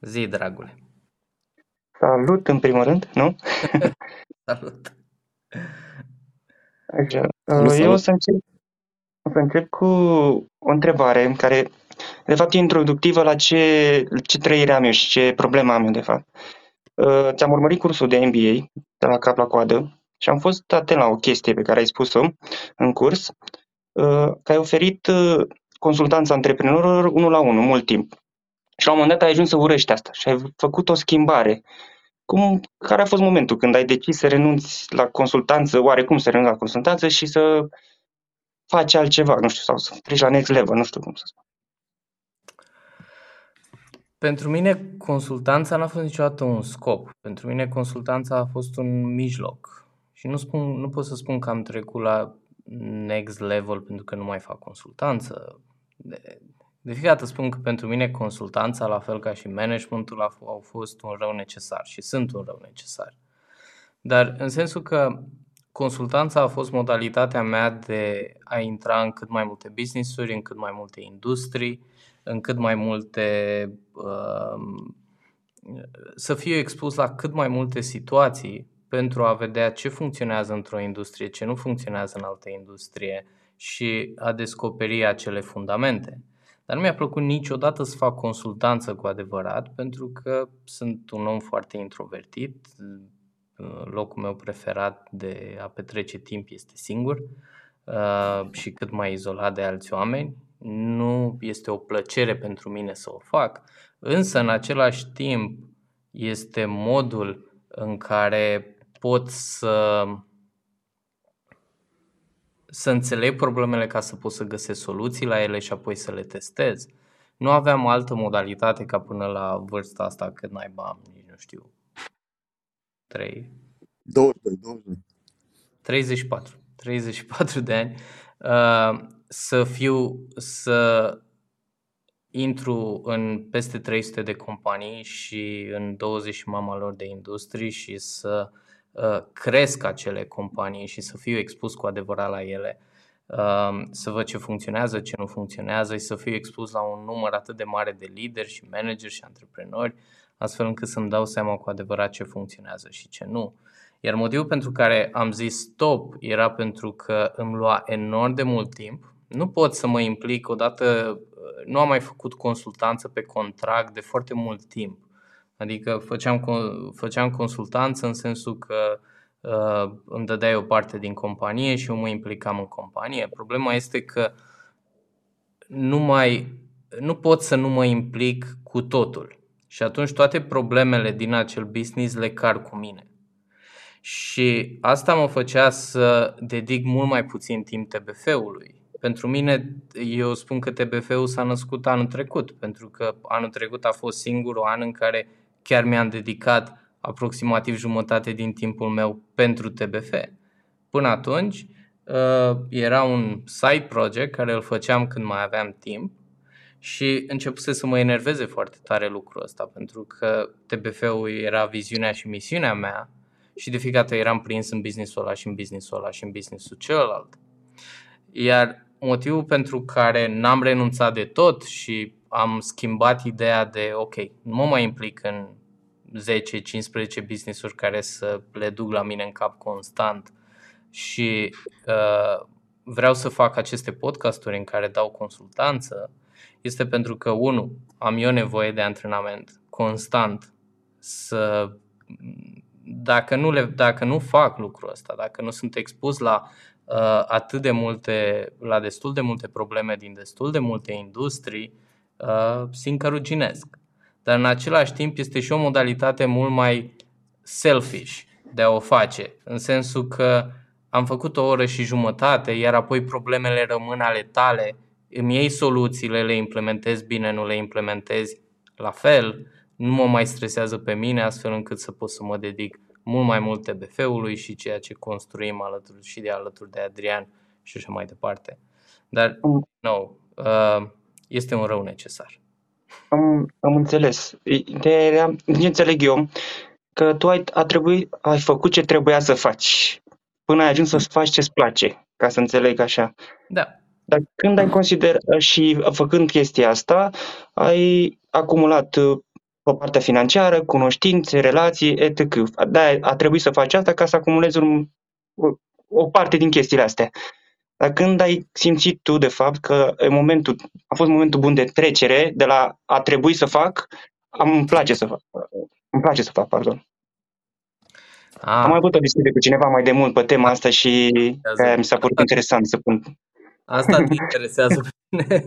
Zi, dragule. Salut, în primul rând, nu? Salut. Așa. Salut, Uh, Eu o salut. să încep, o să încep cu o întrebare care, de fapt, e introductivă la ce, ce trăire am eu și ce problemă am eu, de fapt. Uh, Ți-am urmărit cursul de MBA de la cap la coadă și am fost atent la o chestie pe care ai spus-o în curs, uh, că ai oferit uh, consultanța antreprenorilor unul la unul, mult timp. Și la un moment dat ai ajuns să urăști asta și ai făcut o schimbare. Cum, care a fost momentul când ai decis să renunți la consultanță, oarecum să renunți la consultanță și să faci altceva, nu știu, sau să treci la next level, nu știu cum să spun. Pentru mine consultanța n-a fost niciodată un scop. Pentru mine consultanța a fost un mijloc. Și nu, spun, nu pot să spun că am trecut la next level pentru că nu mai fac consultanță. De, de fiecare dată spun că pentru mine consultanța, la fel ca și managementul, a f- au fost un rău necesar și sunt un rău necesar. Dar în sensul că consultanța a fost modalitatea mea de a intra în cât mai multe business-uri, în cât mai multe industrii, în cât mai multe um, să fiu expus la cât mai multe situații pentru a vedea ce funcționează într-o industrie, ce nu funcționează în altă industrie și a descoperi acele fundamente. Dar nu mi-a plăcut niciodată să fac consultanță cu adevărat, pentru că sunt un om foarte introvertit. Locul meu preferat de a petrece timp este singur uh, și cât mai izolat de alți oameni. Nu este o plăcere pentru mine să o fac, însă în același timp este modul în care pot să să înțeleg problemele ca să pot să găsesc soluții la ele și apoi să le testez. Nu aveam altă modalitate ca până la vârsta asta, cât naiba am, nici nu știu, 3, 22, 22. 34, 34 de ani, uh, să fiu, să intru în peste 300 de companii și în 20 și mama lor de industrii și să uh, cresc acele companii și să fiu expus cu adevărat la ele, uh, să văd ce funcționează, ce nu funcționează și să fiu expus la un număr atât de mare de lideri și manageri și antreprenori, astfel încât să-mi dau seama cu adevărat ce funcționează și ce nu. Iar motivul pentru care am zis stop era pentru că îmi lua enorm de mult timp. Nu pot să mă implic odată, nu am mai făcut consultanță pe contract de foarte mult timp. Adică făceam, con- făceam consultanță în sensul că uh, îmi dădeai o parte din companie și eu mă implicam în companie. Problema este că nu mai nu pot să nu mă implic cu totul. Și atunci toate problemele din acel business le car cu mine. Și asta mă făcea să dedic mult mai puțin timp TBF-ului. Pentru mine, eu spun că TBF-ul s-a născut anul trecut, pentru că anul trecut a fost singurul an în care chiar mi-am dedicat aproximativ jumătate din timpul meu pentru TBF. Până atunci, uh, era un side project care îl făceam când mai aveam timp și începuse să mă enerveze foarte tare lucrul ăsta, pentru că TBF-ul era viziunea și misiunea mea și de fiecare dată eram prins în businessul ăla și în businessul ăla și în businessul celălalt. Iar motivul pentru care n-am renunțat de tot și am schimbat ideea de ok, nu mă mai implic în 10-15 business-uri care să le duc la mine în cap constant și uh, vreau să fac aceste podcasturi în care dau consultanță, este pentru că, unu, am eu nevoie de antrenament constant să dacă nu, le, dacă nu fac lucrul ăsta, dacă nu sunt expus la uh, atât de multe, la destul de multe probleme din destul de multe industrii, uh, simt că ruginesc. Dar în același timp este și o modalitate mult mai selfish de a o face, în sensul că am făcut o oră și jumătate, iar apoi problemele rămân ale tale, îmi iei soluțiile, le implementezi bine, nu le implementezi la fel, nu mă mai stresează pe mine, astfel încât să pot să mă dedic mult mai mult TBF-ului și ceea ce construim alături și de alături de Adrian și așa mai departe. Dar, nu, uh, este un rău necesar. Am, am înțeles. Ideea era, ce înțeleg eu, că tu ai, a trebui, ai făcut ce trebuia să faci până ai ajuns să faci ce-ți place, ca să înțeleg așa. Da. Dar când ai considerat și făcând chestia asta, ai acumulat uh, pe partea financiară, cunoștințe, relații, etc. Da, a trebuit să faci asta ca să acumulezi un, o, o parte din chestiile astea. Dar când ai simțit tu, de fapt, că în momentul, a fost momentul bun de trecere, de la a trebui să fac, am, îmi place să fac. Îmi place să fac, pardon. Ah, Am mai avut o discuție cu cineva mai de mult pe tema asta și aia mi s-a părut interesant să pun. asta te interesează pe mine.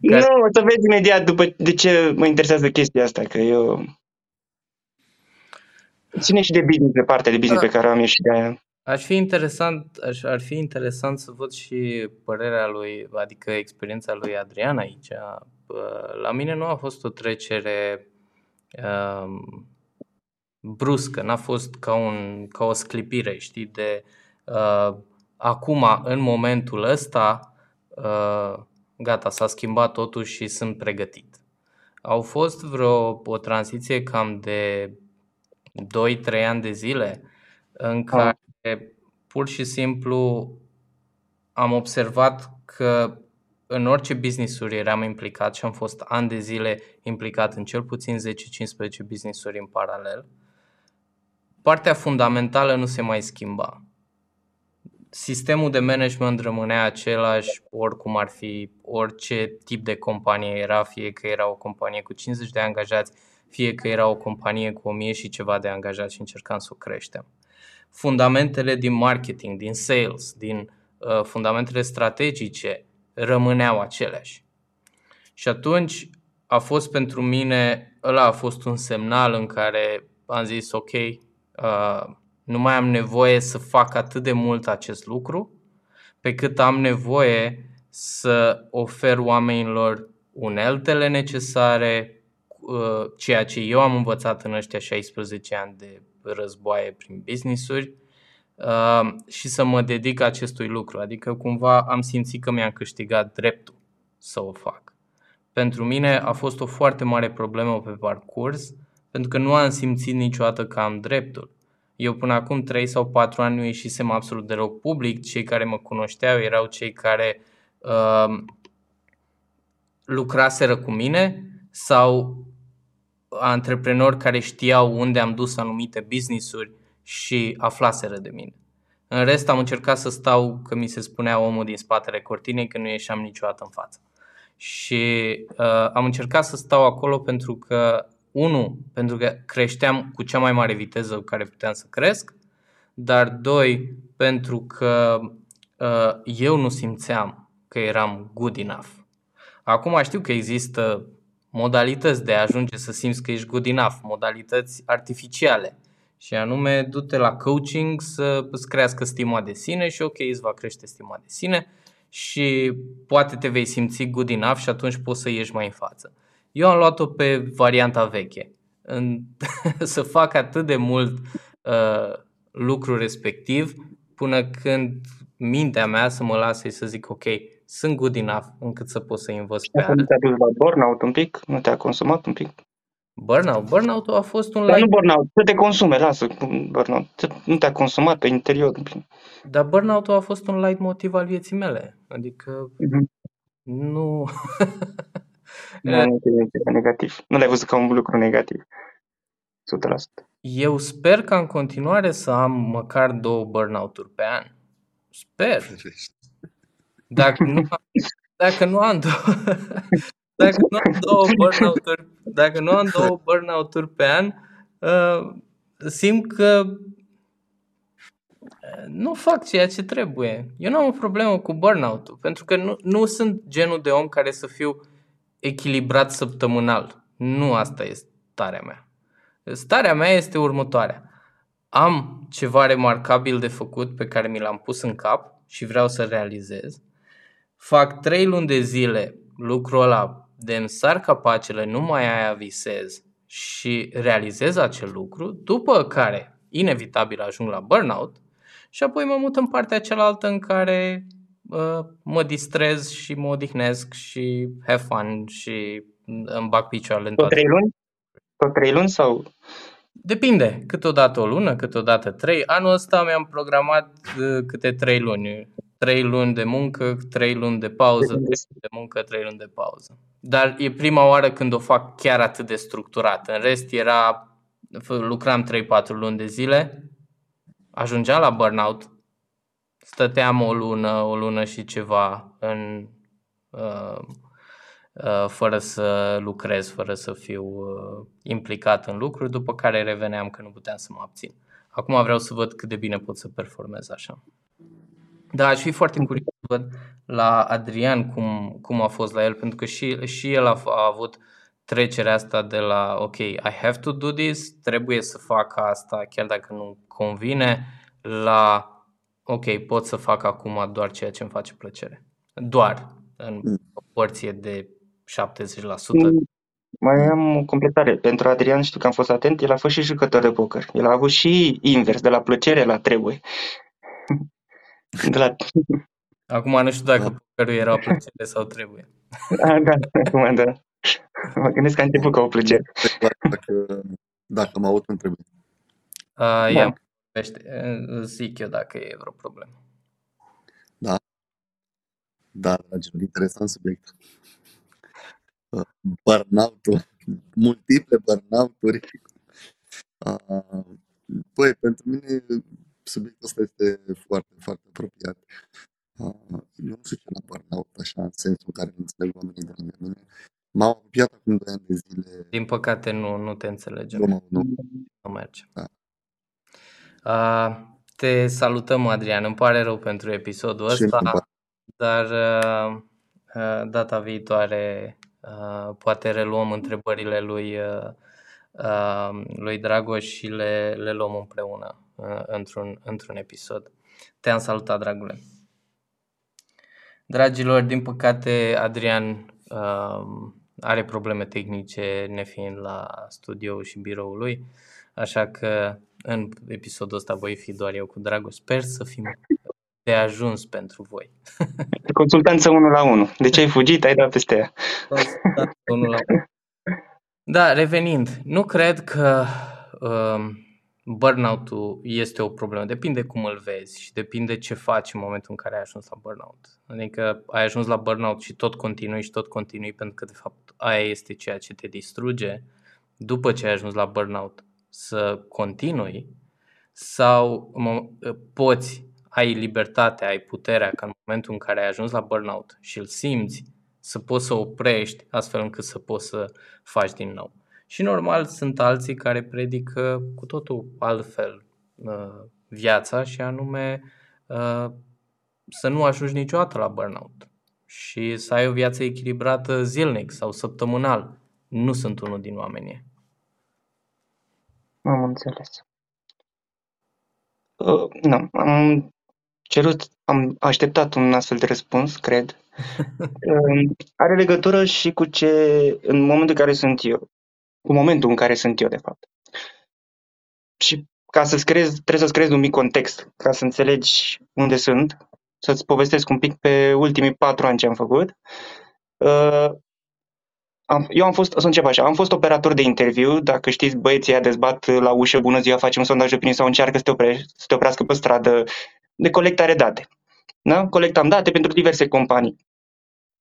Nu, o să vezi imediat după de ce mă interesează chestia asta, că eu... Ține și de business, de partea de business Da. pe care o am eu și de aia. Aș fi interesant, aș, ar fi interesant să văd și părerea lui, adică experiența lui Adrian aici. Bă, La mine nu a fost o trecere um, bruscă, n-a fost ca, un, ca o sclipire, știi, de uh, acum, în momentul ăsta, uh, gata, s-a schimbat totul și sunt pregătit. Au fost vreo o tranziție cam de 2-3 ani de zile în care pur și simplu am observat că în orice business-uri eram implicat și am fost ani de zile implicat în cel puțin 10-15 business-uri în paralel, partea fundamentală nu se mai schimba. Sistemul de management rămânea același oricum ar fi, orice tip de companie era, fie că era o companie cu 50 de angajați, fie că era o companie cu 1000 și ceva de angajați și încercam să o creștem. Fundamentele din marketing, din sales, din uh, fundamentele strategice rămâneau aceleași. Și atunci a fost pentru mine, ăla a fost un semnal în care am zis ok, uh, nu mai am nevoie să fac atât de mult acest lucru, pe cât am nevoie să ofer oamenilor uneltele necesare, uh, ceea ce eu am învățat în ăștia 16 ani de războaie prin business-uri uh, și să mă dedic acestui lucru. Adică cumva am simțit că mi-am câștigat dreptul să o fac. Pentru mine a fost o foarte mare problemă pe parcurs, pentru că nu am simțit niciodată că am dreptul. Eu până acum 3 sau 4 ani nu ieșisem absolut deloc public, cei care mă cunoșteau erau cei care uh, lucraseră cu mine sau antreprenori care știau unde am dus anumite business-uri și aflaseră de mine. În rest am încercat să stau, că mi se spunea omul din spatele cortinei, că nu ieșeam niciodată în față. Și uh, am încercat să stau acolo pentru că, unu, pentru că creșteam cu cea mai mare viteză cu care puteam să cresc, dar doi, pentru că uh, eu nu simțeam că eram good enough. Acum știu că există modalități de a ajunge să simți că ești good enough, modalități artificiale. Și anume, du-te la coaching să îți crească stima de sine și ok, îți va crește stima de sine și poate te vei simți good enough și atunci poți să ieși mai în față. Eu am luat-o pe varianta veche. În, să fac atât de mult uh, lucru respectiv până când mintea mea să mă lase să zic ok, sunt good enough încât să pot să învăț pe Asta nu te-a dus la burnout un pic? Nu te-a consumat un pic? Burnout. Burnout a fost un Dar light, nu burnout, să te consume, lasă burnout. Nu te-a consumat pe interior. un pic. dar burnout a fost un light motiv al vieții mele. Adică Mhm. nu... Nu, nu e negativ. Nu l-ai văzut ca un lucru negativ. 100%. Eu sper ca în continuare să am măcar două burnout-uri pe an. Sper. Dacă nu am, dacă nu am două, dacă nu am două burnout-uri, dacă nu am două burnout-uri pe an, uh, simt că uh, nu fac ceea ce trebuie. Eu nu am o problemă cu burnout-ul, pentru că nu, nu sunt genul de om care să fiu echilibrat săptămânal. Nu asta este starea mea. Starea mea este următoarea. Am ceva remarcabil de făcut pe care mi l-am pus în cap și vreau să realizez. Fac trei luni de zile lucrul ăla de îmi sar capacele, nu mai aia visez și realizez acel lucru, după care inevitabil ajung la burnout și apoi mă mut în partea cealaltă în care uh, mă distrez și mă odihnesc și have fun și îmi bag picioarele în Tot toate. trei luni? Tot trei luni sau? Depinde, câteodată o lună, câteodată trei. Anul ăsta mi-am programat uh, câte trei luni. Trei luni de muncă, trei luni de pauză, trei luni de muncă, trei luni de pauză. Dar e prima oară când o fac chiar atât de structurat. În rest era, lucram 3-4 luni de zile, ajungeam la burnout, stăteam o lună, o lună și ceva în, uh, uh, fără să lucrez, fără să fiu uh, implicat în lucruri, după care reveneam că nu puteam să mă abțin. Acum vreau să văd cât de bine pot să performez așa. Da, aș fi foarte curios să văd la Adrian cum, cum a fost la el, pentru că și, și el a, a avut trecerea asta de la ok, I have to do this, trebuie să fac asta chiar dacă nu convine, la ok, pot să fac acum doar ceea ce îmi face plăcere. Doar în proporție de 70%. Mai am o completare. Pentru Adrian știu că am fost atent, el a fost și jucător de poker. El a avut și invers, de la plăcere la trebuie. De la... Acum nu știu dacă da. pokerul era o plăcere sau trebuie. A, da, acum da. Mă gândesc că a început ca o plăcere. Dacă, dacă mă aud, îmi trebuie. Uh, da. zic eu dacă e vreo problemă. Da. Da, dragilor, interesant subiect burnout-ul, multiple burnout-uri. Păi, pentru mine subiectul ăsta este foarte, foarte apropiat. Eu nu știu ce la burnout, așa, în sensul în care nu înțeleg oamenii de lângă mine. M-am apropiat acum 2 ani de zile. Din păcate nu, nu te înțelegem. Nu, nu. Nu merge. Da. Uh, te salutăm, Adrian. Îmi pare rău pentru episodul ăsta, dar uh, data viitoare Uh, poate reluăm întrebările lui, uh, uh, lui Dragoș și le, le luăm împreună într-un, într-un episod. Te-am salutat, dragule! Dragilor, din păcate, Adrian are probleme tehnice nefiind la studio și biroul lui, așa că în episodul ăsta voi fi doar eu cu Dragoș. Sper să fim de ajuns pentru voi. Consultanță 1 la 1. De ce ai fugit? Ai dat peste ea. Consultanță 1 la 1. Da, revenind, nu cred că uh, burnout-ul este o problemă. Depinde cum îl vezi și depinde ce faci în momentul în care ai ajuns la burnout. Adică ai ajuns la burnout și tot continui și tot continui pentru că de fapt aia este ceea ce te distruge după ce ai ajuns la burnout să continui sau poți ai libertatea, ai puterea ca în momentul în care ai ajuns la burnout și îl simți, să poți să oprești astfel încât să poți să faci din nou. Și normal sunt alții care predică cu totul altfel uh, viața și anume uh, să nu ajungi niciodată la burnout și să ai o viață echilibrată zilnic sau săptămânal. Nu sunt unul din oamenii. Am înțeles. Uh, nu, am cerut, am așteptat un astfel de răspuns, cred. Are legătură și cu ce, în momentul în care sunt eu, cu momentul în care sunt eu, de fapt. Și ca să-ți creezi, trebuie să-ți creezi un mic context, ca să înțelegi unde sunt, să-ți povestesc un pic pe ultimii patru ani ce am făcut. Uh, am, eu am fost, să încep așa, am fost operator de interviu, dacă știți, băieții ăia dezbat la ușă, bună ziua, facem un sondaj de opinie sau încearcă să te, opre, să te oprească pe stradă, de colectare date. Da? Colectam date pentru diverse companii.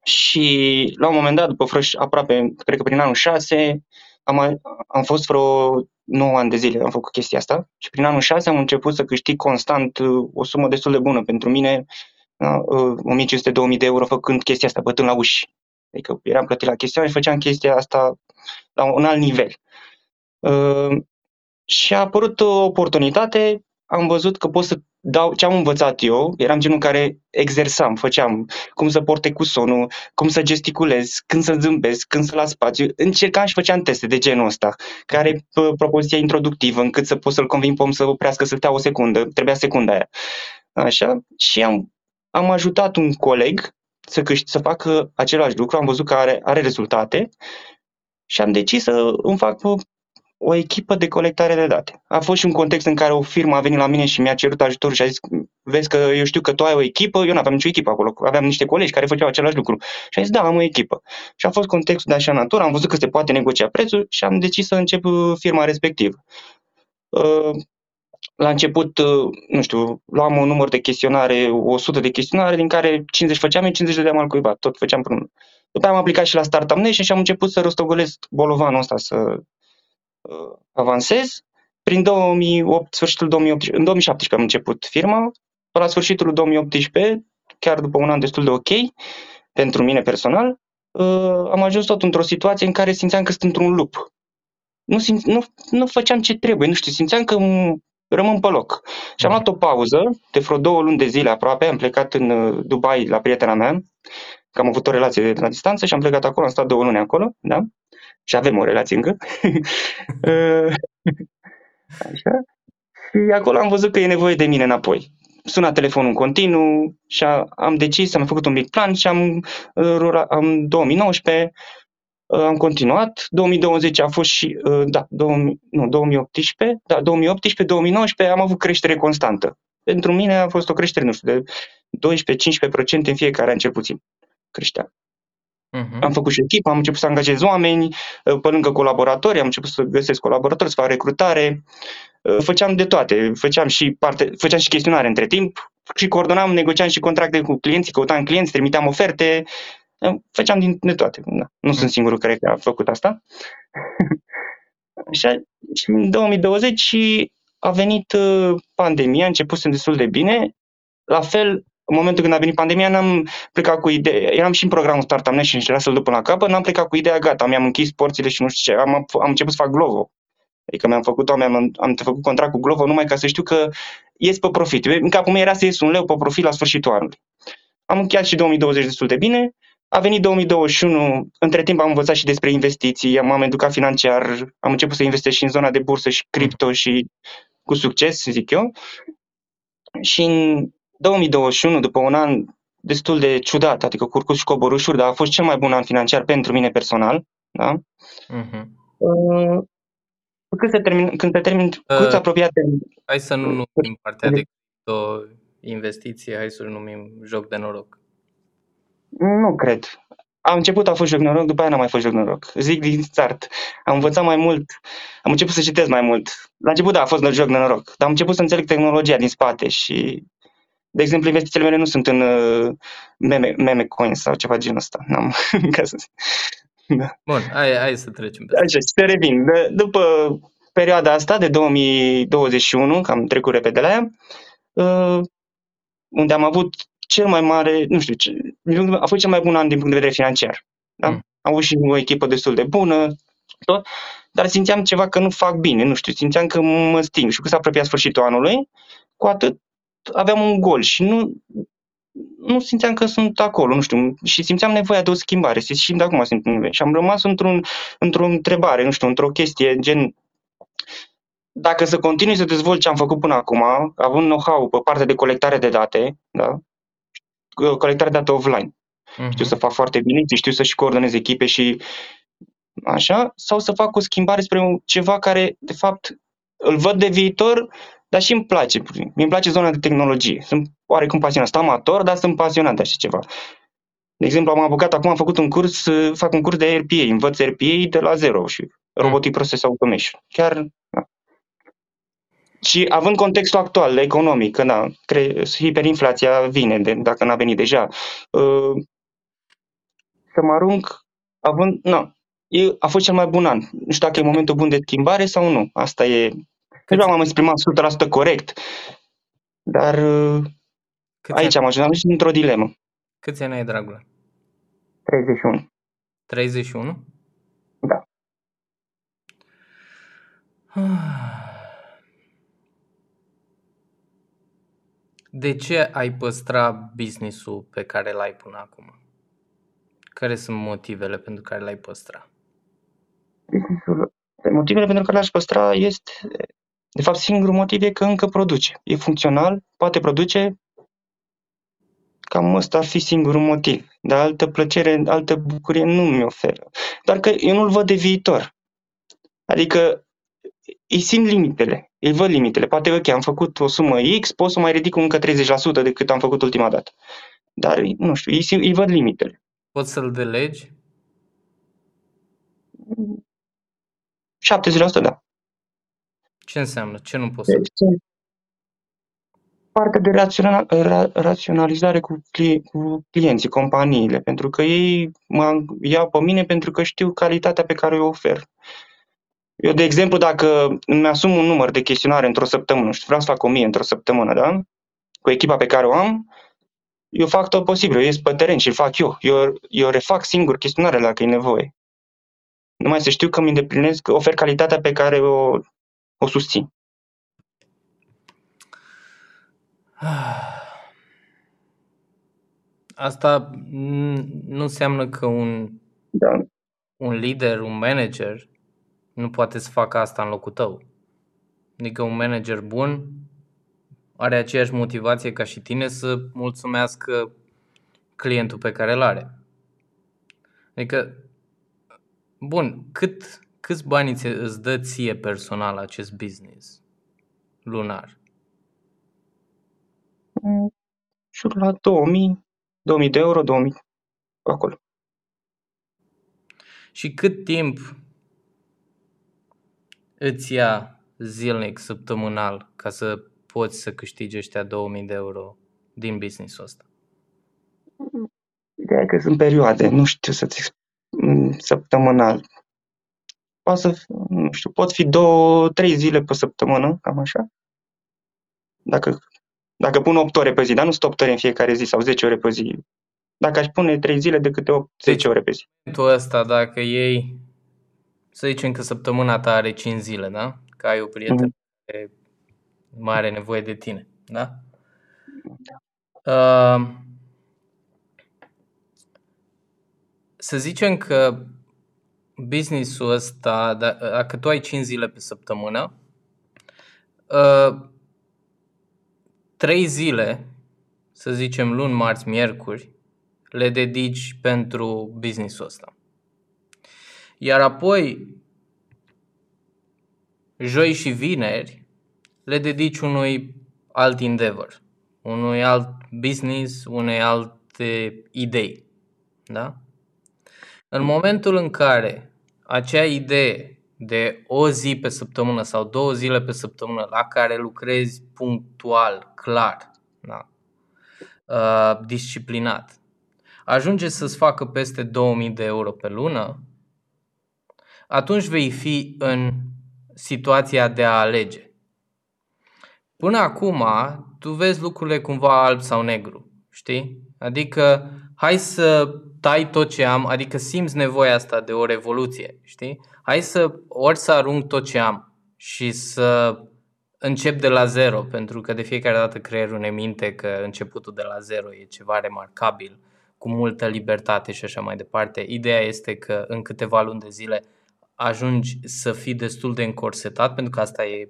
Și la un moment dat, după vreo aproape, cred că prin anul 6, am, am fost vreo 9 ani de zile, am făcut chestia asta și prin anul 6 am început să câștig constant uh, o sumă destul de bună pentru mine, da? 1500-2000 uh, de euro făcând chestia asta, bătând la uși. Adică eram plătit la chestia și făceam chestia asta la un alt nivel. Uh, și a apărut o oportunitate, am văzut că pot să dau ce am învățat eu, eram genul care exersam, făceam cum să porte cu sonul, cum să gesticulez, când să zâmbesc, când să las spațiu. Încercam și făceam teste de genul ăsta, care propoziția introductivă, încât să pot să-l convin pe om să oprească, să stea o secundă, trebuia secunda aia. Așa, și am, am ajutat un coleg să, câști, să facă același lucru, am văzut că are, are rezultate și am decis să îmi fac o echipă de colectare de date. A fost și un context în care o firmă a venit la mine și mi-a cerut ajutor și a zis, vezi că eu știu că tu ai o echipă, eu nu aveam nicio echipă acolo, aveam niște colegi care făceau același lucru. Și a zis, da, am o echipă. Și a fost contextul de așa natură, am văzut că se poate negocia prețul și am decis să încep uh, firma respectivă. Uh, la început, uh, nu știu, luam un număr de chestionare, 100 de chestionare, din care 50 făceam eu, 50 dădeam al cuiva, tot făceam până. După aia am aplicat și la Startup Nation și am început să rostogolesc bolovanul ăsta, să uh, avansez. Prin 2008, sfârșitul 2018, în 2017 am început firma, la sfârșitul 2018, chiar după un an destul de ok, pentru mine personal, uh, am ajuns tot într-o situație în care simțeam că sunt într-un lup. Nu, simț, nu, nu făceam ce trebuie, nu știu, simțeam că rămân pe loc. Și am luat o pauză de vreo două luni de zile aproape, am plecat în uh, Dubai la prietena mea, că am avut o relație de la distanță și am plecat acolo, am stat două luni acolo, da? Și avem o relație încă. Uh, așa. Și acolo am văzut că e nevoie de mine înapoi. Suna telefonul în continuu și a, am decis, am făcut un mic plan și am, uh, am 2019 Uh, am continuat. 2020 a fost și, uh, da, 2000, nu, 2018, da, 2018, 2019 am avut creștere constantă. Pentru mine a fost o creștere, nu știu, de 12-15% în fiecare an cel puțin creștea. Uh-huh. Am făcut și echipă, am început să angajez oameni, uh, pe lângă colaboratori, am început să găsesc colaboratori, să fac recrutare, făceam de toate, făceam și, parte, făceam și chestionare între timp și coordonam, negociam și contracte cu clienții, căutam clienți, trimiteam oferte, Făceam din de toate. Da. Nu mm. sunt singurul care a făcut asta. Așa, și în 2020 a venit uh, pandemia, a început destul de bine. La fel, în momentul când a venit pandemia, n-am plecat cu ideea, eram și în programul Startup Nation și era să-l duc până la capăt, n-am plecat cu ideea, gata, mi-am închis porțile și nu știu ce, am, am început să fac Glovo. Adică mi-am făcut, am, am făcut contract cu Glovo numai ca să știu că ies pe profit. În capul meu era să ies un leu pe profit la sfârșitul anului. Am încheiat și 2020 destul de bine, a venit 2021, între timp am învățat și despre investiții, m-am educat financiar, am început să investesc și în zona de bursă și cripto și cu succes, zic eu. Și în 2021, după un an destul de ciudat, adică cu urcuși și coborâșuri, dar a fost cel mai bun an financiar pentru mine personal. Da? Uh-huh. Uh, când se termin, când se termin uh, cât apropiate... Hai să nu numim partea de investiție, hai să-l numim joc de noroc. Nu cred. Am început, a fost joc noroc, după aia n-a mai fost joc noroc. Zic din start. Am învățat mai mult, am început să citesc mai mult. La început, da, a fost joc de noroc, dar am început să înțeleg tehnologia din spate și, de exemplu, investițiile mele nu sunt în uh, meme, meme coins sau ceva genul ăsta. N-am, ca să zic. Da. Bun, hai, hai să trecem pe Așa, să revin. De, după perioada asta de 2021, că am trecut repede la ea, uh, unde am avut cel mai mare, nu știu, ce, a fost cel mai bun an din punct de vedere financiar. Da? Mm. Am avut și o echipă destul de bună, tot, dar simțeam ceva că nu fac bine, nu știu, simțeam că mă sting și când s-a apropiat sfârșitul anului, cu atât aveam un gol și nu, nu simțeam că sunt acolo, nu știu, și simțeam nevoia de o schimbare, și simt acum simt nevoie. Și am rămas într-un, într-o întrebare, nu știu, într-o chestie gen dacă să continui să dezvolt ce am făcut până acum, având know-how pe partea de colectare de date, da, colectarea date offline. Uh-huh. Știu să fac foarte bine, știu să și coordonez echipe și așa, sau să fac o schimbare spre ceva care, de fapt, îl văd de viitor, dar și îmi place. Mi-mi place zona de tehnologie. Sunt oarecum pasionat. Sunt amator, dar sunt pasionat de așa ceva. De exemplu, am apucat, acum am făcut un curs, fac un curs de RPA, învăț RPA de la zero și Robotic Process Automation. Chiar, da. Și având contextul actual, economic, că da, cre- hiperinflația vine, de, dacă n-a venit deja, uh, să mă arunc, având, nu, e, a fost cel mai bun an. Nu știu dacă e momentul bun de schimbare sau nu. Asta e, nu am exprimat 100% corect, dar uh, Câți aici ani? am ajuns într-o dilemă. Câți ani ai, dragule? 31. 31? Da. De ce ai păstra business-ul pe care l-ai până acum? Care sunt motivele pentru care l-ai păstra? Motivele pentru care l-aș păstra este, de fapt, singurul motiv e că încă produce. E funcțional, poate produce, cam ăsta ar fi singurul motiv. Dar altă plăcere, altă bucurie nu mi oferă. Doar că eu nu-l văd de viitor. Adică îi simt limitele, îi văd limitele. Poate, ok, am făcut o sumă X, pot să mai ridic încă 30% decât am făcut ultima dată. Dar, nu știu, îi, îi văd limitele. Poți să-l delegi? 70%, da. Ce înseamnă? Ce nu poți să... Deci, parte de raționa- ra- raționalizare cu, cli- cu clienții, companiile, pentru că ei mă iau pe mine pentru că știu calitatea pe care o ofer. Eu, de exemplu, dacă îmi asum un număr de chestionare într-o săptămână și vreau să fac o mie într-o săptămână, da? Cu echipa pe care o am, eu fac tot posibil, eu ies pe teren și îl fac eu. Eu, eu refac singur chestionarele dacă e nevoie. Numai să știu că îmi îndeplinesc, că ofer calitatea pe care o, o susțin. Asta n- nu înseamnă că un, Da. un lider, un manager, nu poate să facă asta în locul tău. Adică un manager bun are aceeași motivație ca și tine să mulțumească clientul pe care îl are. Adică, bun, cât, câți bani îți, îți dă ție personal acest business lunar? Mm, Și la 2000, 2000 de euro, 2000, acolo. Și cât timp îți ia zilnic, săptămânal, ca să poți să câștigi ăștia 2000 de euro din business-ul ăsta? Ideea e că sunt perioade, nu știu să-ți exp- mm, săptămânal. Poate să, fi- nu știu, pot fi două, trei zile pe săptămână, cam așa. Dacă, dacă pun 8 ore pe zi, dar nu sunt 8 ore în fiecare zi sau 10 ore pe zi. Dacă aș pune 3 zile de câte 8, 10 ore pe zi. momentul ăsta, dacă ei, să zicem că săptămâna ta are 5 zile, da? Că ai o prietenă Mhm. care mai are nevoie de tine, da? Uh, să zicem că business-ul ăsta, da- dacă tu ai 5 zile pe săptămână, uh, 3 zile, să zicem luni, marți, miercuri, le dedici pentru business-ul ăsta. Iar apoi, joi și vineri, le dedici unui alt endeavor, unui alt business, unei alte idei. Da? În momentul în care acea idee de o zi pe săptămână sau două zile pe săptămână la care lucrezi punctual, clar, da? uh, disciplinat, ajunge să-ți facă peste 2000 de euro pe lună, atunci vei fi în situația de a alege. Până acum, tu vezi lucrurile cumva alb sau negru, știi? Adică, hai să tai tot ce am, adică simți nevoia asta de o revoluție, știi? Hai să, ori să arunc tot ce am și să încep de la zero, pentru că de fiecare dată creierul ne minte că începutul de la zero e ceva remarcabil, cu multă libertate și așa mai departe. Ideea este că în câteva luni de zile ajungi să fii destul de încorsetat, pentru că asta e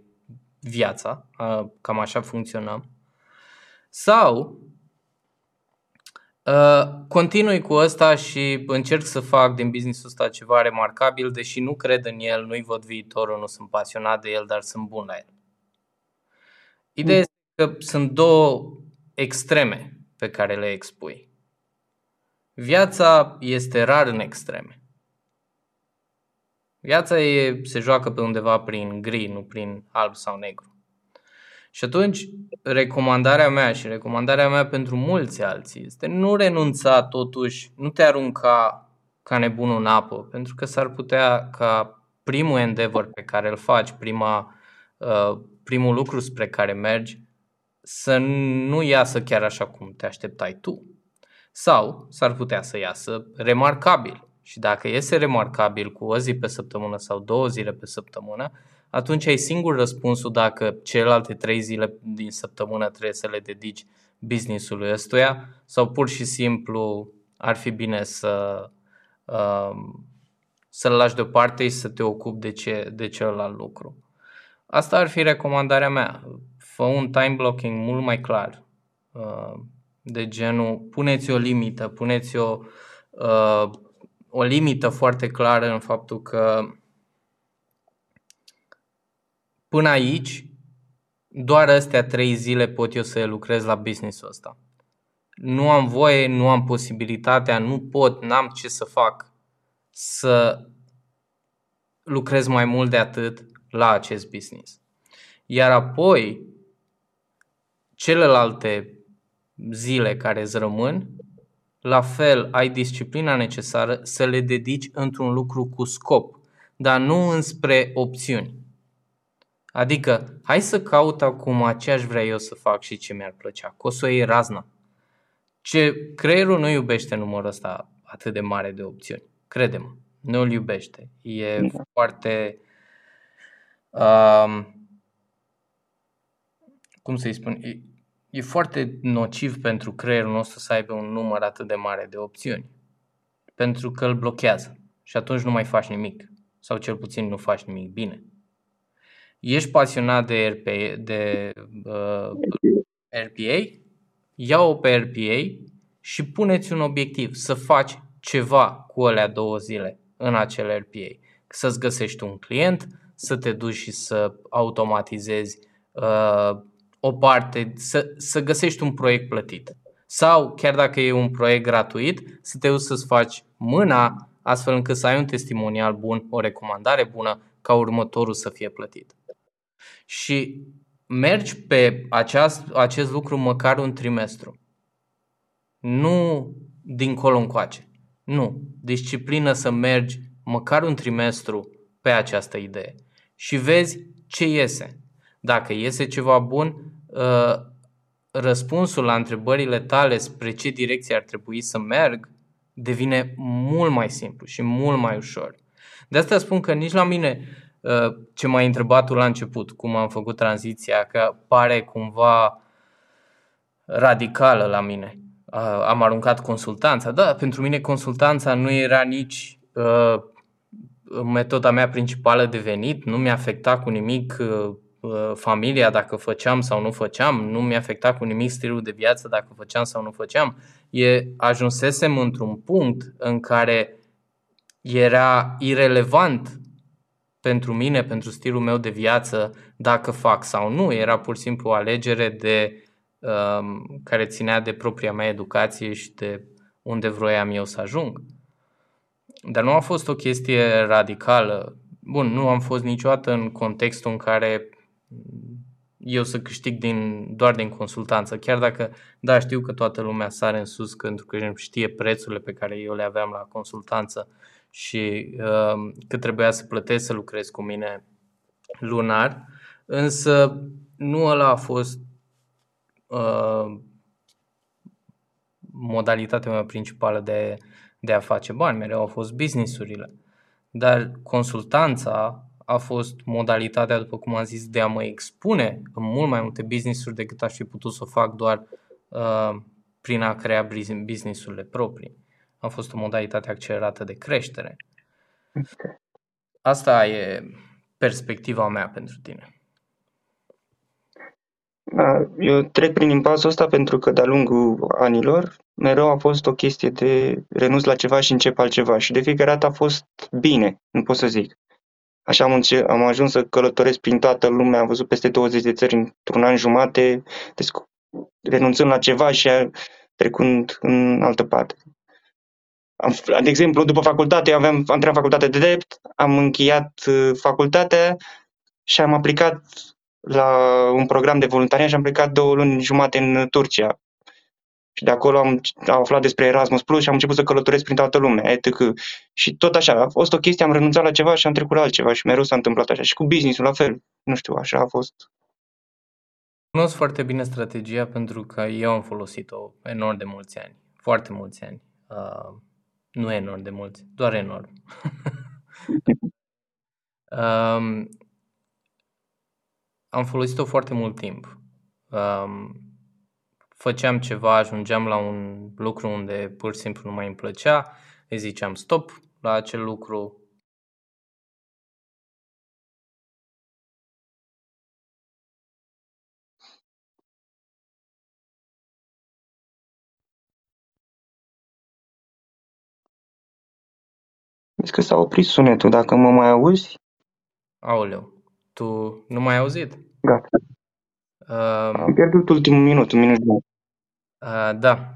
viața, a, cam așa funcționăm. Sau uh, continui cu asta și încerc să fac din business-ul ăsta ceva remarcabil, deși nu cred în el, nu-i văd viitorul, nu sunt pasionat de el, dar sunt bun la el. Ideea este că sunt două extreme pe care le expui. Viața este rar în extreme. Viața e, se joacă pe undeva prin gri, nu prin alb sau negru. Și atunci, recomandarea mea și recomandarea mea pentru mulți alții este nu renunța totuși, nu te arunca ca nebunul în apă, pentru că s-ar putea ca primul endeavor pe care îl faci, prima, uh, primul lucru spre care mergi, să nu iasă chiar așa cum te așteptai tu. Sau s-ar putea să iasă remarcabil. Și dacă iese remarcabil cu o zi pe săptămână sau două zile pe săptămână, atunci ai singur răspunsul dacă celelalte trei zile din săptămână trebuie să le dedici business-ului ăstuia sau pur și simplu ar fi bine să, um, să-l lași deoparte și să te ocupi de, ce, de celălalt lucru. Asta ar fi recomandarea mea. Fă un time blocking mult mai clar. Uh, de genul, puneți o limită, puneți o, uh, o limită foarte clară în faptul că până aici, doar astea trei zile pot eu să lucrez la business-ul ăsta. Nu am voie, nu am posibilitatea, nu pot, n-am ce să fac să lucrez mai mult de atât la acest business. Iar apoi, celelalte zile care îți rămân, la fel ai disciplina necesară să le dedici într-un lucru cu scop, dar nu înspre opțiuni. Adică, hai să caut acum ce aș vrea eu să fac și ce mi-ar plăcea, că o să o iei razna. Ce creierul nu iubește numărul ăsta atât de mare de opțiuni. Crede-mă, nu îl iubește. E da. foarte... Um, cum să-i spun? E, e foarte nociv pentru creierul nostru să aibă un număr atât de mare de opțiuni. Pentru că îl blochează. Și atunci nu mai faci nimic. Sau cel puțin nu faci nimic bine. Ești pasionat de RPA, de uh, RPA? Ia-o pe RPA și puneți un obiectiv să faci ceva cu alea două zile în acel RPA. Să-ți găsești un client, să te duci și să automatizezi uh, o parte, să, să găsești un proiect plătit. Sau, chiar dacă e un proiect gratuit, să te duci să-ți faci mâna astfel încât să ai un testimonial bun, o recomandare bună, ca următorul să fie plătit. Și mergi pe aceast, acest lucru măcar un trimestru. Nu dincolo încoace. Nu. Disciplină să mergi măcar un trimestru pe această idee și vezi ce iese. Dacă iese ceva bun, ă, răspunsul la întrebările tale spre ce direcție ar trebui să merg devine mult mai simplu și mult mai ușor. De asta spun că nici la mine ă, ce m-ai întrebat tu la început, cum am făcut tranziția, că pare cumva radicală la mine am aruncat consultanța. Da, pentru mine consultanța nu era nici uh, metoda mea principală de venit, nu mi-a afectat cu nimic uh, familia dacă făceam sau nu făceam, nu mi-a afectat cu nimic stilul de viață dacă făceam sau nu făceam. E, ajunsesem într-un punct în care era irelevant pentru mine, pentru stilul meu de viață, dacă fac sau nu. Era pur și simplu o alegere de Um, care ținea de propria mea educație și de unde vroiam eu să ajung. Dar nu a fost o chestie radicală. Bun, nu am fost niciodată în contextul în care eu să câștig din, doar din consultanță, chiar dacă, da, știu că toată lumea sare în sus pentru că știe prețurile pe care eu le aveam la consultanță și uh, că trebuia să plătesc să lucrez cu mine lunar, însă nu ăla a fost uh, modalitatea mea principală de, de a face bani, mereu au fost businessurile. Dar consultanța a fost modalitatea, după cum am zis, de a mă expune în mult mai multe business-uri decât aș fi putut să o fac doar uh, prin a crea business-urile proprii. A fost o modalitate accelerată de creștere. Asta e perspectiva mea pentru tine. Da, eu trec prin impasul ăsta pentru că de-a lungul anilor mereu a fost o chestie de renunț la ceva și încep altceva și de fiecare dată a fost bine, nu pot să zic. Așa am, înce- am ajuns să călătoresc prin toată lumea, am văzut peste 20 de țări într-un an jumate, deci renunțând la ceva și trecând în altă parte. Am, de exemplu, după facultate, aveam, am intrat în facultate de drept, am încheiat uh, facultatea și am aplicat la un program de voluntariat și am plecat două luni jumate în Turcia. Și de acolo am, am aflat despre Erasmus Plus și am început să călătoresc prin toată lumea, etc. Și tot așa, a fost o chestie, am renunțat la ceva și am trecut la altceva și mereu s-a întâmplat așa. Și cu business la fel, nu știu, așa a fost. Cunosc foarte bine strategia pentru că eu am folosit-o enorm de mulți ani, foarte mulți ani. Uh, nu enorm de mulți, doar enorm. um, am folosit-o foarte mult timp. Um, făceam ceva, ajungeam la un lucru unde pur și simplu nu mai îmi plăcea, îi ziceam stop la acel lucru, Zic că s-a oprit sunetul, dacă mă mai auzi? Aoleu, tu nu mai ai auzit? Gata. Uh, Am pierdut ultimul minut, un minut. Uh, da.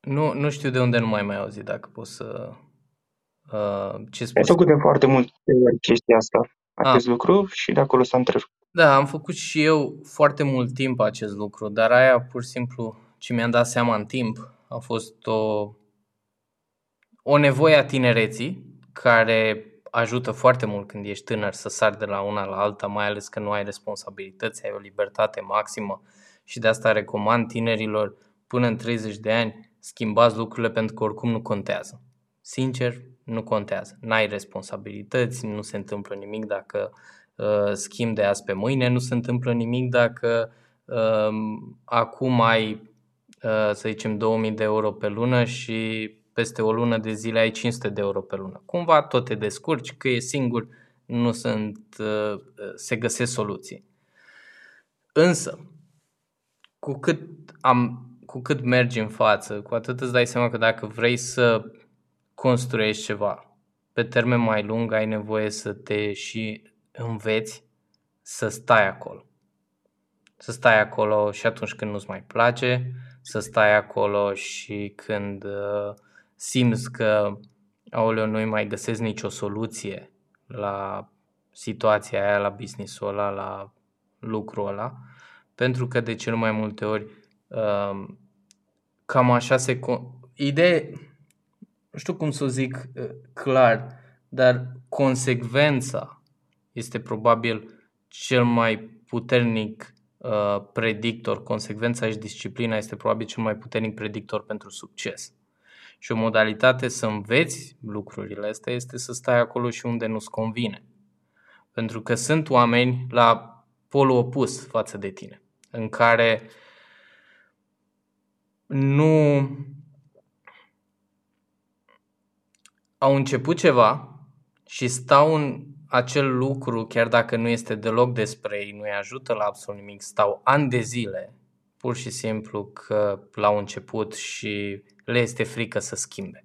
Nu, nu știu de unde nu mai mai auzit, dacă poți să... Uh, ce spus? Ai făcut de foarte mult chestia asta, acest ah. lucru și de acolo s-a întrerupt. Da, am făcut și eu foarte mult timp acest lucru, dar aia pur și simplu ce mi-am dat seama în timp a fost o, o nevoie a tinereții care ajută foarte mult când ești tânăr să sari de la una la alta, mai ales că nu ai responsabilități, ai o libertate maximă și de asta recomand tinerilor până în 30 de ani schimbați lucrurile pentru că oricum nu contează. Sincer, nu contează. N-ai responsabilități, nu se întâmplă nimic dacă uh, schimbi de azi pe mâine, nu se întâmplă nimic dacă uh, acum ai, uh, să zicem, 2000 de euro pe lună și peste o lună de zile ai 500 de euro pe lună. Cumva tot te descurci, că e singur, nu sunt, uh, se găsesc soluții. Însă, cu cât, am, cu cât mergi în față, cu atât îți dai seama că dacă vrei să construiești ceva pe termen mai lung, ai nevoie să te și înveți să stai acolo. Să stai acolo și atunci când nu-ți mai place, să stai acolo și când uh, simți că, aoleu, nu mai găsesc nicio soluție la situația aia, la business-ul ăla, la lucrul ăla, pentru că de cel mai multe ori uh, cam așa se... Con- Ideea, nu știu cum să o zic uh, clar, dar consecvența este probabil cel mai puternic uh, predictor, consecvența și disciplina este probabil cel mai puternic predictor pentru succes. Și o modalitate să înveți lucrurile astea este să stai acolo și unde nu-ți convine. Pentru că sunt oameni la polul opus față de tine, în care nu au început ceva și stau în acel lucru, chiar dacă nu este deloc despre ei, nu-i ajută la absolut nimic, stau ani de zile, pur și simplu că l-au început și le este frică să schimbe.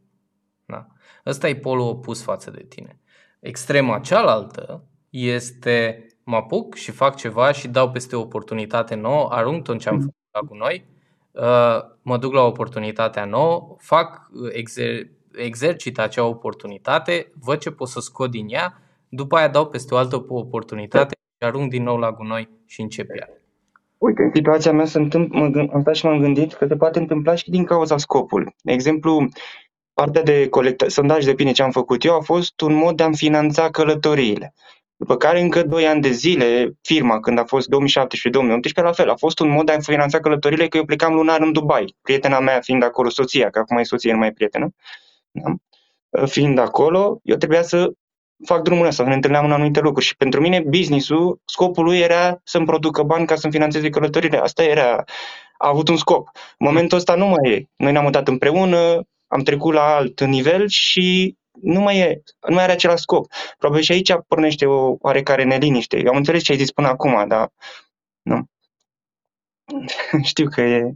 Da? Ăsta e polul opus față de tine. Extrema cealaltă este mă apuc și fac ceva și dau peste o oportunitate nouă, arunc tot ce am mm. făcut cu noi, uh, mă duc la oportunitatea nouă, fac, exer- exercit acea oportunitate, văd ce pot să scot din ea, după aia dau peste o altă oportunitate și arunc din nou la gunoi și încep iar. Uite, în situația mea se întâmplă, mă gând, am stat și m-am gândit că se poate întâmpla și din cauza scopului. De exemplu, partea de colectă, sondaj de bine ce am făcut eu a fost un mod de a-mi finanța călătoriile. După care încă 2 ani de zile, firma, când a fost 2017-2018, la fel, a fost un mod de a finanța călătorile că eu plecam lunar în Dubai. Prietena mea fiind acolo, soția, că acum e soție, nu mai e prietenă, da? fiind acolo, eu trebuia să fac drumul ăsta, să ne întâlneam în anumite locuri. Și pentru mine, business-ul, scopul lui era să-mi producă bani ca să-mi finanțeze călătorile. Asta era, a avut un scop. În momentul ăsta nu mai e. Noi ne-am mutat împreună, am trecut la alt nivel și nu mai e, nu mai are același scop. Probabil și aici pornește o oarecare neliniște. Eu am înțeles ce ai zis până acum, dar nu. Știu că e,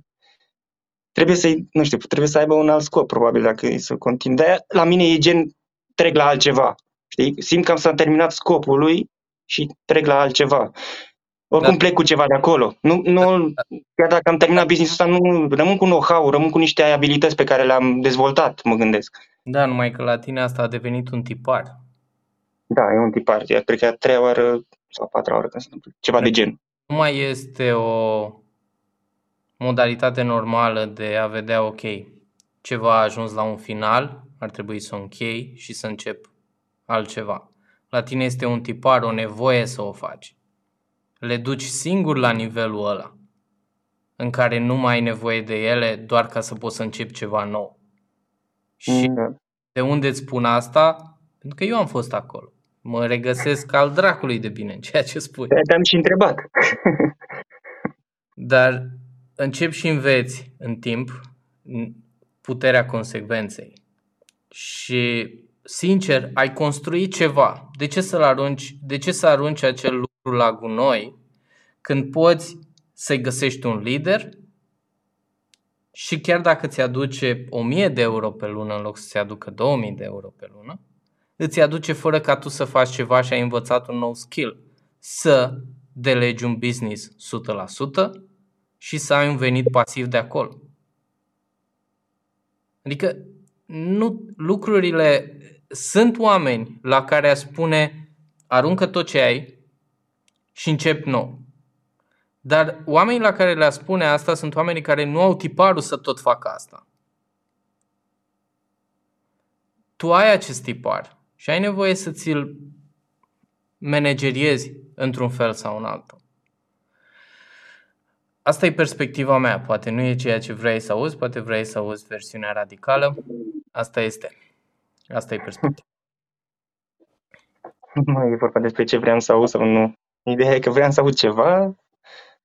trebuie să nu știu, trebuie să aibă un alt scop, probabil, dacă e să continui. Dar la mine e gen, trec la altceva. Știi? Simt că am s-a terminat scopul lui și trec la altceva. Oricum da. plec cu ceva de acolo. Nu, nu, chiar dacă am terminat business-ul ăsta, nu, rămân cu know-how, rămân cu niște abilități pe care le-am dezvoltat, mă gândesc. Da, numai că la tine asta a devenit un tipar. Da, e un tipar. Iar cred că a treia oară sau a patra oară când se întâmplă. Ceva da. de gen. Nu mai este o modalitate normală de a vedea, ok, ceva a ajuns la un final, ar trebui să o închei și să încep altceva. La tine este un tipar, o nevoie să o faci. Le duci singur la nivelul ăla, în care nu mai ai nevoie de ele doar ca să poți să începi ceva nou. Și mm. de unde îți spun asta? Pentru că eu am fost acolo. Mă regăsesc al dracului de bine în ceea ce spui. Te-am și întrebat. Dar încep și înveți în timp puterea consecvenței. Și sincer, ai construit ceva. De ce să-l arunci, de ce să arunci acel lucru la gunoi când poți să-i găsești un lider și chiar dacă ți aduce 1000 de euro pe lună în loc să-ți aducă 2000 de euro pe lună, îți aduce fără ca tu să faci ceva și ai învățat un nou skill. Să delegi un business 100% și să ai un venit pasiv de acolo. Adică nu, lucrurile sunt oameni la care a spune aruncă tot ce ai și încep nou. Dar oamenii la care le spune asta sunt oamenii care nu au tiparul să tot facă asta. Tu ai acest tipar și ai nevoie să ți-l manageriezi într-un fel sau în altul. Asta e perspectiva mea, poate nu e ceea ce vrei să auzi, poate vrei să auzi versiunea radicală. Asta este. Asta e perspectiva. Nu e vorba despre ce vreau să aud sau nu. Ideea e că vreau să aud ceva,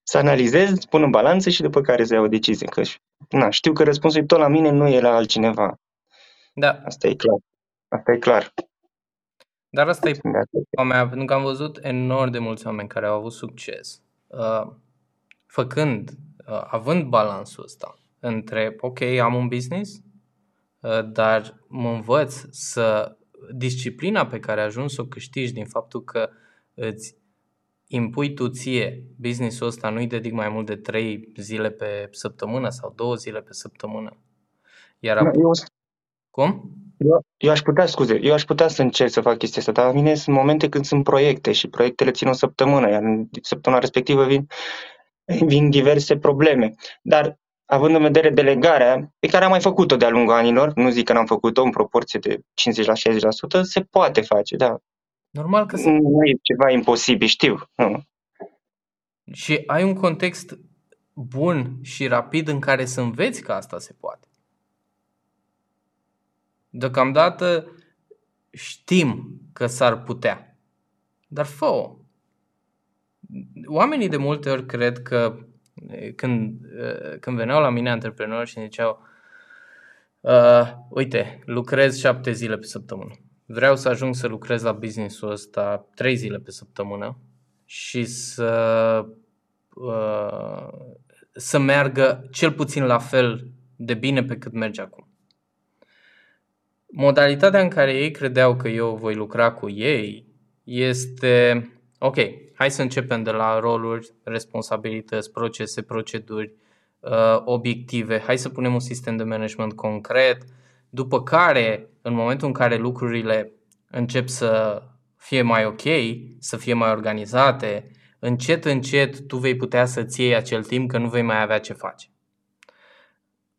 să analizez, pun în balanță și după care să iau o decizie. Că, na, știu că răspunsul e tot la mine, nu e la altcineva. Da. Asta e clar. Asta e clar. Dar asta e problema mea, pentru că am văzut enorm de mulți oameni care au avut succes uh, făcând, uh, având balansul ăsta între, ok, am un business, uh, dar mă învăț să disciplina pe care ajungi să o câștigi din faptul că îți impui tu ție businessul ăsta, nu-i dedic mai mult de 3 zile pe săptămână sau 2 zile pe săptămână. Iar apoi... Eu, Cum? Eu, eu aș putea, scuze, eu aș putea să încerc să fac chestia asta, dar la mine sunt momente când sunt proiecte și proiectele țin o săptămână, iar în săptămâna respectivă vin, vin diverse probleme. Dar având în vedere delegarea, pe care am mai făcut-o de-a lungul anilor, nu zic că n-am făcut-o în proporție de 50 la 60%, se poate face, da. Normal că se... Nu e ceva imposibil, știu. Nu. Și ai un context bun și rapid în care să înveți că asta se poate. Deocamdată știm că s-ar putea, dar fă Oamenii de multe ori cred că când, când veneau la mine antreprenori și îmi ziceau uh, uite, lucrez șapte zile pe săptămână. Vreau să ajung să lucrez la businessul ăsta trei zile pe săptămână și să uh, să meargă cel puțin la fel de bine pe cât merge acum. Modalitatea în care ei credeau că eu voi lucra cu ei este, ok, hai să începem de la roluri, responsabilități, procese, proceduri, uh, obiective, hai să punem un sistem de management concret, după care, în momentul în care lucrurile încep să fie mai ok, să fie mai organizate, încet, încet tu vei putea să-ți iei acel timp că nu vei mai avea ce face.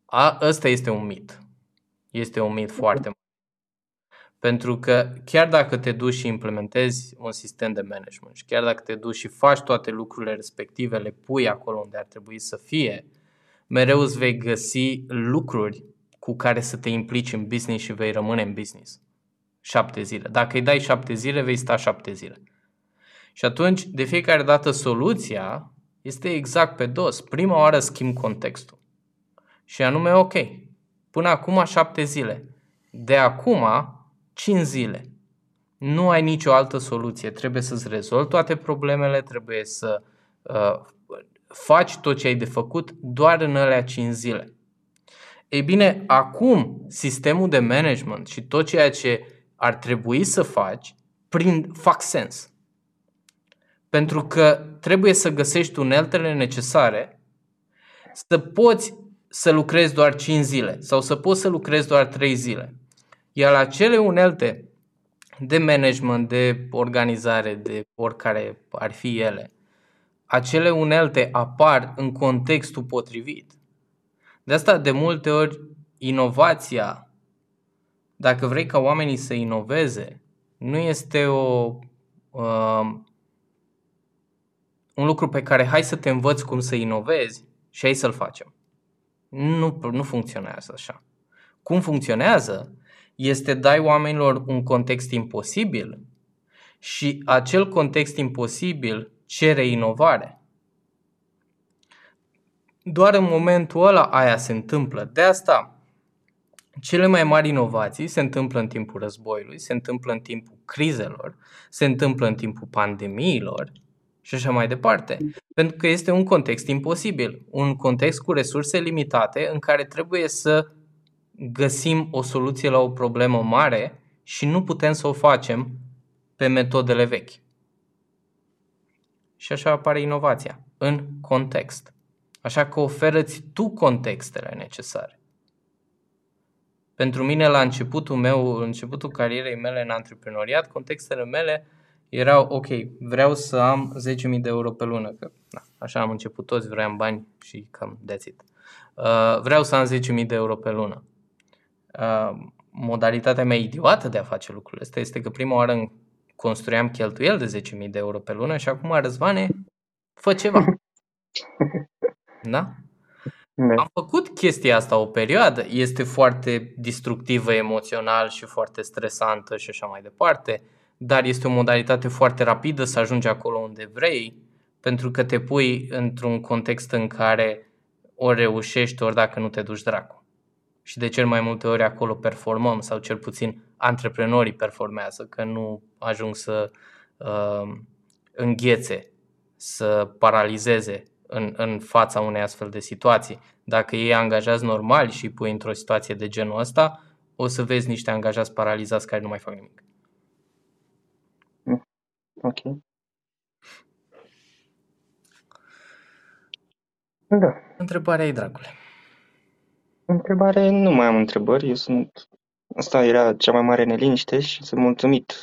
A, ăsta este un mit. Este un mit foarte mare. Pentru că chiar dacă te duci și implementezi un sistem de management și chiar dacă te duci și faci toate lucrurile respective, le pui acolo unde ar trebui să fie, mereu îți vei găsi lucruri cu care să te implici în business și vei rămâne în business. Șapte zile. Dacă îi dai șapte zile, vei sta șapte zile. Și atunci, de fiecare dată, soluția este exact pe dos. Prima oară schimb contextul. Și anume, ok, până acum șapte zile. De acum 5 zile. Nu ai nicio altă soluție. Trebuie să-ți rezolvi toate problemele, trebuie să uh, faci tot ce ai de făcut doar în alea 5 zile. Ei bine, acum sistemul de management și tot ceea ce ar trebui să faci prin, fac sens. Pentru că trebuie să găsești uneltele necesare să poți să lucrezi doar 5 zile sau să poți să lucrezi doar 3 zile. Iar acele unelte de management, de organizare, de oricare ar fi ele, acele unelte apar în contextul potrivit. De asta, de multe ori, inovația, dacă vrei ca oamenii să inoveze, nu este o, uh, un lucru pe care hai să te învăț cum să inovezi și hai să-l facem. Nu, nu funcționează așa. Cum funcționează este dai oamenilor un context imposibil și acel context imposibil cere inovare. Doar în momentul ăla aia se întâmplă. De asta, cele mai mari inovații se întâmplă în timpul războiului, se întâmplă în timpul crizelor, se întâmplă în timpul pandemiilor și așa mai departe. Pentru că este un context imposibil, un context cu resurse limitate în care trebuie să găsim o soluție la o problemă mare și nu putem să o facem pe metodele vechi. Și așa apare inovația, în context. Așa că oferăți tu contextele necesare. Pentru mine, la începutul meu, începutul carierei mele în antreprenoriat, contextele mele Erau, ok, vreau să am 10.000 de euro pe lună, că na, așa am început toți, vreau bani și cam that's it. Uh, vreau să am 10.000 de euro pe lună. Uh, modalitatea mea idiotă de a face lucrurile astea este că prima oară construiam cheltuiel de 10.000 de euro pe lună și acum, Răzvane, fă ceva. Da? Da. Am făcut chestia asta o perioadă, este foarte distructivă emoțional și foarte stresantă și așa mai departe, dar este o modalitate foarte rapidă să ajungi acolo unde vrei, pentru că te pui într-un context în care ori reușești, ori dacă nu te duci dracu. Și de cel mai multe ori acolo performăm, sau cel puțin antreprenorii performează, că nu ajung să uh, înghețe, să paralizeze în, în fața unei astfel de situații. Dacă ei angajați normal și îi pui într-o situație de genul ăsta, o să vezi niște angajați paralizați care nu mai fac nimic. Ok. Da. Întrebarea e, dragule. Întrebare, nu mai am întrebări. Eu sunt... Asta era cea mai mare neliniște și sunt mulțumit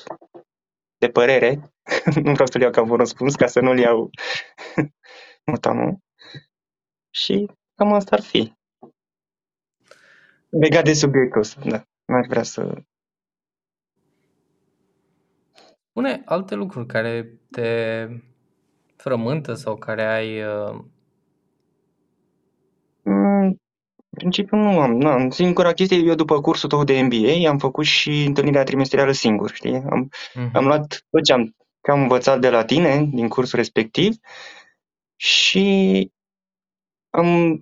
de părere. nu vreau să-l iau ca un răspuns, ca să nu-l iau mutamul. Și cam asta ar fi. Legat de subiectul ăsta, da. N-aș vrea să... Spune alte lucruri care te frământă sau care ai... Uh... Mm, În principiu nu am. Nu am. Singura chestie, eu după cursul tău de MBA am făcut și întâlnirea trimestrială singur, știi? Am, mhm. am luat tot ce am, ce am învățat de la tine din cursul respectiv și am,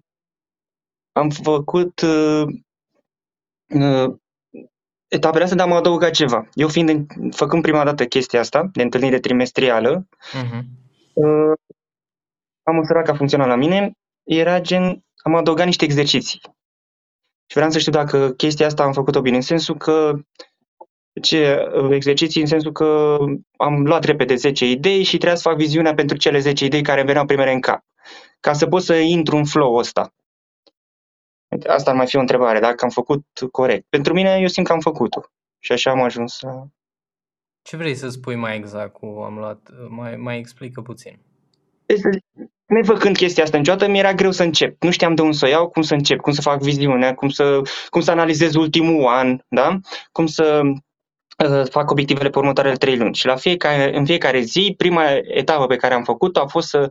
am făcut uh, uh, etapele astea, dar am adăugat ceva. Eu fiind, în, făcând prima dată chestia asta, de întâlnire trimestrială, Mhm. uh, am măsurat că a funcționat la mine, era gen, am adăugat niște exerciții. Și vreau să știu dacă chestia asta am făcut-o bine, în sensul că ce exerciții în sensul că am luat repede 10 idei și trebuia să fac viziunea pentru cele 10 idei care îmi veneau primele în cap. Ca să pot să intru în flow ăsta. Asta ar mai fi o întrebare, dacă am făcut corect. Pentru mine, eu simt că am făcut-o. Și așa am ajuns să... Ce vrei să spui mai exact cu am luat? Mai, mai explică puțin. Nefăcând chestia asta niciodată, mi-era greu să încep. Nu știam de unde să o iau, cum să încep, cum să fac viziunea, cum să, cum să analizez ultimul an, da? cum să uh, fac obiectivele pe următoarele trei luni. Și la fiecare, în fiecare zi, prima etapă pe care am făcut-o a fost să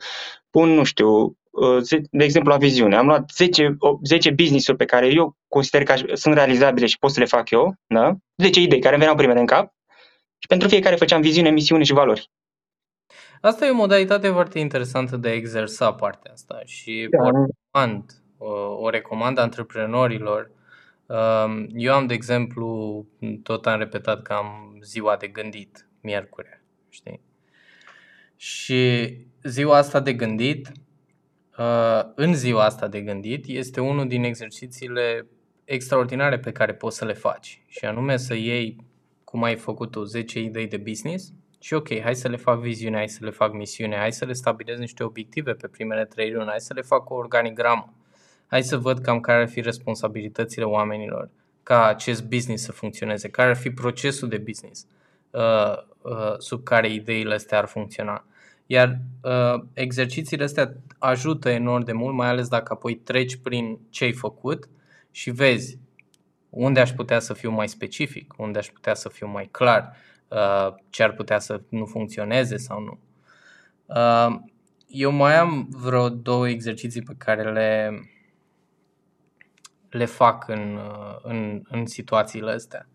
pun, nu știu, uh, ze- de exemplu la viziune. Am luat 10, o- 10 business-uri pe care eu consider că aș- sunt realizabile și pot să le fac eu, da? 10 idei care îmi veneau primele în cap și pentru fiecare făceam viziune, misiune și valori. Asta e o modalitate foarte interesantă de a exersa partea asta și Da. o recomand, o, o recomand antreprenorilor. Um, Eu am, de exemplu, tot am repetat că am ziua de gândit, miercuri, știi? Și ziua asta de gândit, uh, în ziua asta de gândit, este unul din exercițiile extraordinare pe care poți să le faci. Și anume să iei, cum ai făcut tu, 10 idei de business și ok, hai să le fac viziune, hai să le fac misiune, hai să le stabilez niște obiective pe primele trei luni, hai să le fac o organigramă, hai să văd cam care ar fi responsabilitățile oamenilor ca acest business să funcționeze, care ar fi procesul de business uh, uh, sub care ideile astea ar funcționa. Iar uh, exercițiile astea ajută enorm de mult, mai ales dacă apoi treci prin ce ai făcut și vezi unde aș putea să fiu mai specific, unde aș putea să fiu mai clar, uh, ce ar putea să nu funcționeze sau nu. Uh, eu mai am vreo două exerciții pe care le, le fac în, uh, în, în situațiile astea.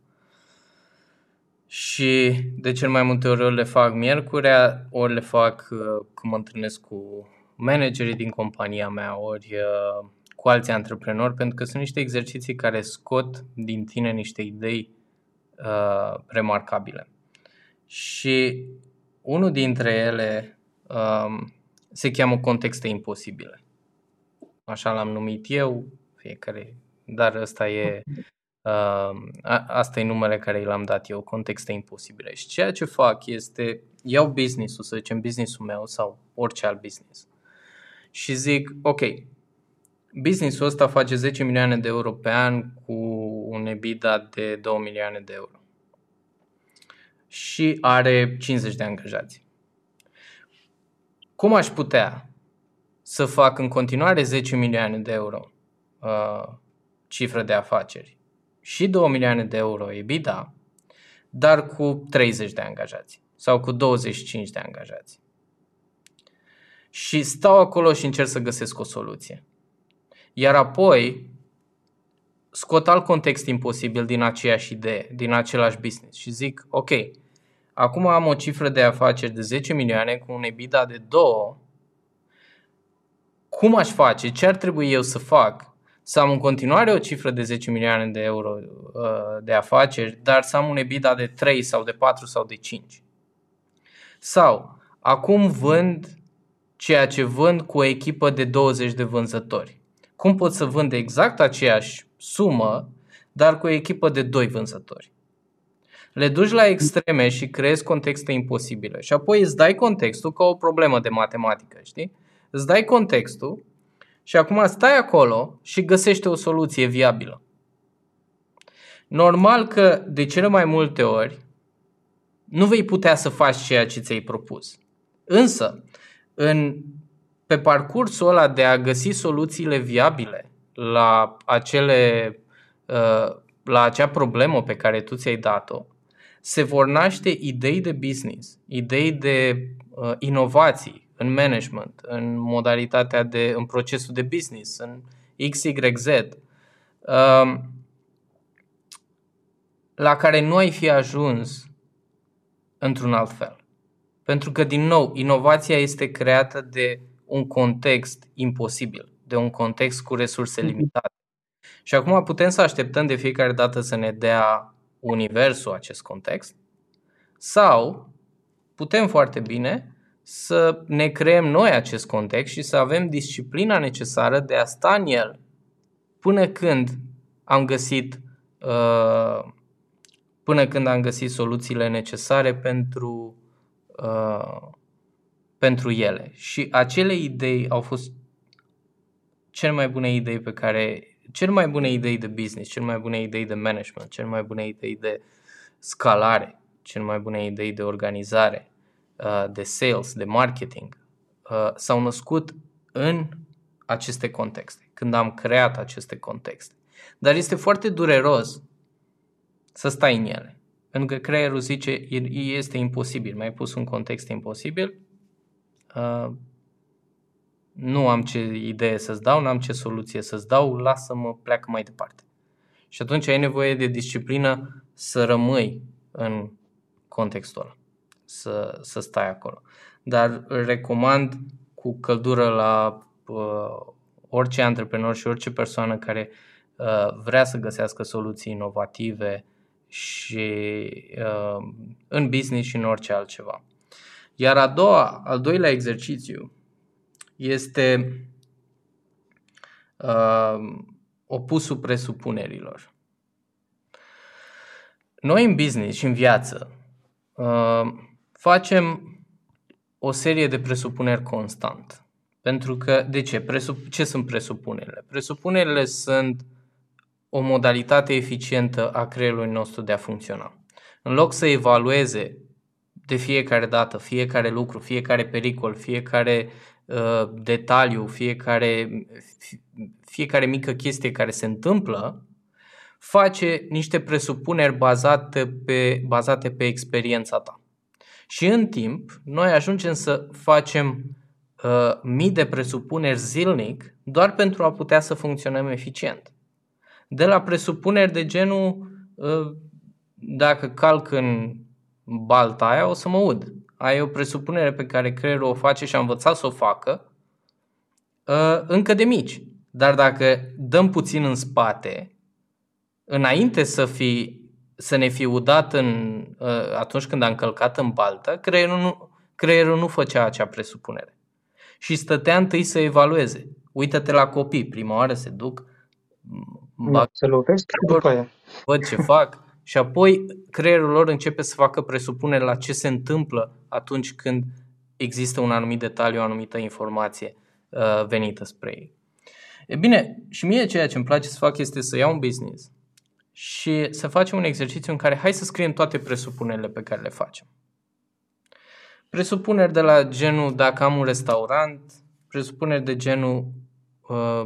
Și de cel mai multe ori ori le fac miercurea, ori le fac uh, când mă întâlnesc cu managerii din compania mea, ori uh, cu alți antreprenori, pentru că sunt niște exerciții care scot din tine niște idei uh, remarcabile. Și unul dintre ele um, se cheamă contexte imposibile. Așa l-am numit eu, fiecare, dar ăsta e Uh, a- asta e numele care i l-am dat eu, contexte imposibile. Și ceea ce fac este, iau business-ul, să zicem business-ul meu sau orice alt business și zic, ok, business-ul ăsta face 10 milioane de euro pe an cu un EBITDA de 2 milioane de euro. Și și are 50 de angajați. Cum aș putea să fac în continuare 10 milioane de euro uh, cifră de afaceri și 2 milioane de euro EBITDA, dar cu 30 de angajați sau cu 25 de angajați. Și stau acolo și încerc să găsesc o soluție. Iar apoi scot alt context imposibil din aceeași idee, din același business și zic, ok, acum am o cifră de afaceri de 10 milioane cu un EBITDA de 2, cum aș face, ce ar trebui eu să fac să am în continuare o cifră de 10 milioane de euro uh, de afaceri, dar să am un EBITDA de 3 sau de 4 sau de 5. Sau, acum vând ceea ce vând cu o echipă de 20 de vânzători. Cum pot să vând exact aceeași sumă, dar cu o echipă de 2 vânzători? Le duci la extreme și creezi contexte imposibile. Și apoi îți dai contextul ca o problemă de matematică, știi? Îți dai contextul și acum stai acolo și găsește o soluție viabilă. Normal că de cele mai multe ori nu vei putea să faci ceea ce ți-ai propus. Însă, în, pe parcursul ăla de a găsi soluțiile viabile la, acele, uh, la acea problemă pe care tu ți-ai dat-o, se vor naște idei de business, idei de uh, inovații în management, în modalitatea de, în procesul de business, în XYZ, uh, la care nu ai fi ajuns într-un alt fel. Pentru că, din nou, inovația este creată de un context imposibil, de un context cu resurse mhm. limitate. Și acum putem să așteptăm de fiecare dată să ne dea universul acest context sau putem foarte bine să ne creăm noi acest context și să avem disciplina necesară de a sta în el până când am găsit uh, până când am găsit soluțiile necesare pentru uh, pentru ele. Și acele idei au fost cele mai bune idei pe care cele mai bune idei de business, cele mai bune idei de management, cele mai bune idei de scalare, cele mai bune idei de organizare, uh, de sales, de marketing, uh, s-au născut în aceste contexte, când am creat aceste contexte. Dar este foarte dureros să stai în ele. Pentru că creierul zice, este imposibil, mai pus un context imposibil, uh, nu am ce idee să-ți dau, nu am ce soluție să-ți dau, lasă-mă, pleacă mai departe. Și atunci ai nevoie de disciplină să rămâi în contextul ăla, să, să stai acolo. Dar recomand cu căldură la uh, orice antreprenor și orice persoană care uh, vrea să găsească soluții inovative și uh, în business și în orice altceva. Iar a doua, al doilea exercițiu este uh, opusul presupunerilor. Noi în business și în viață uh, facem o serie de presupuneri constant. Pentru că, de ce? Presup- ce sunt presupunerile? Presupunerile sunt o modalitate eficientă a creierului nostru de a funcționa. În loc să evalueze de fiecare dată, fiecare lucru, fiecare pericol, fiecare uh, detaliu, fiecare, fiecare mică chestie care se întâmplă, face niște presupuneri bazate pe, bazate pe experiența ta. Și în timp, noi ajungem să facem uh, mii de presupuneri zilnic doar pentru a putea să funcționăm eficient. De la presupuneri de genul, uh, dacă calc în balta aia, o să mă ud. Ai o presupunere pe care creierul o face și a învățat să o facă uh, încă de mici. Dar dacă dăm puțin în spate, înainte să, fi, să ne fi udat în, uh, atunci când am călcat în baltă, creierul nu, creierul nu făcea acea presupunere. Și stătea întâi să evalueze. Uită-te la copii, prima oară se duc, bag, să lovesc după aia. văd ce fac, și apoi creierul lor începe să facă presupunere la ce se întâmplă atunci când există un anumit detaliu, o anumită informație uh, venită spre ei. E bine, și mie ceea ce îmi place să fac este să iau un business și să facem un exercițiu în care hai să scriem toate presupunerile pe care le facem. Presupuneri de la genul dacă am un restaurant, presupuneri de genul uh,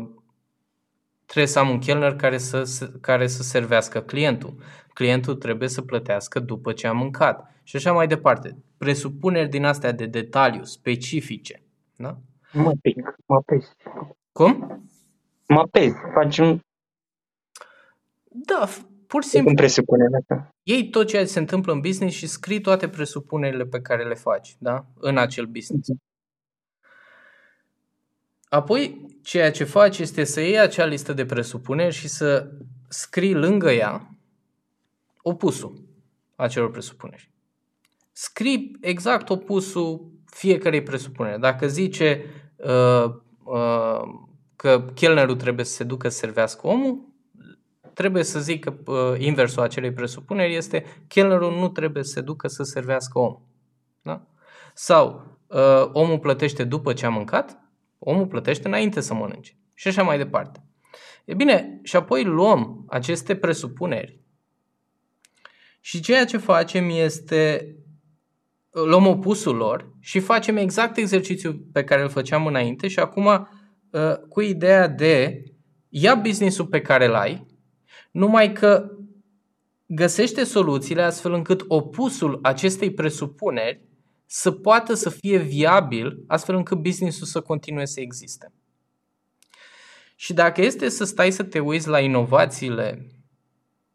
trebuie să am un chelner care să, care să servească clientul. Clientul trebuie să plătească după ce a mâncat și așa mai departe. Presupuneri din astea de detaliu, specifice. Da? Mă pic, mă pezi. Cum? Mă pezi, faci un... Da, pur și simplu. Cum presupune asta? Iei tot ceea ce se întâmplă în business și scrii toate presupunerile pe care le faci, da? În acel business. Apoi, ceea ce faci este să iei acea listă de presupuneri și să scrii lângă ea opusul acelor presupuneri. Scrii exact opusul fiecarei presupuneri. Dacă zice uh, uh, că chelnerul trebuie să se ducă să servească omul, trebuie să zic că uh, inversul acelei presupuneri este chelnerul nu trebuie să se ducă să servească omul. Da? Sau uh, omul plătește după ce a mâncat, omul plătește înainte să mănânce. Și așa mai departe. E bine, și apoi luăm aceste presupuneri și ceea ce facem este luăm opusul lor și facem exact exercițiul pe care îl făceam înainte și acum uh, cu ideea de ia businessul pe care îl ai, numai că găsește soluțiile astfel încât opusul acestei presupuneri să poată să fie viabil, astfel încât businessul să continue să existe. Și dacă este să stai să te uiți la inovațiile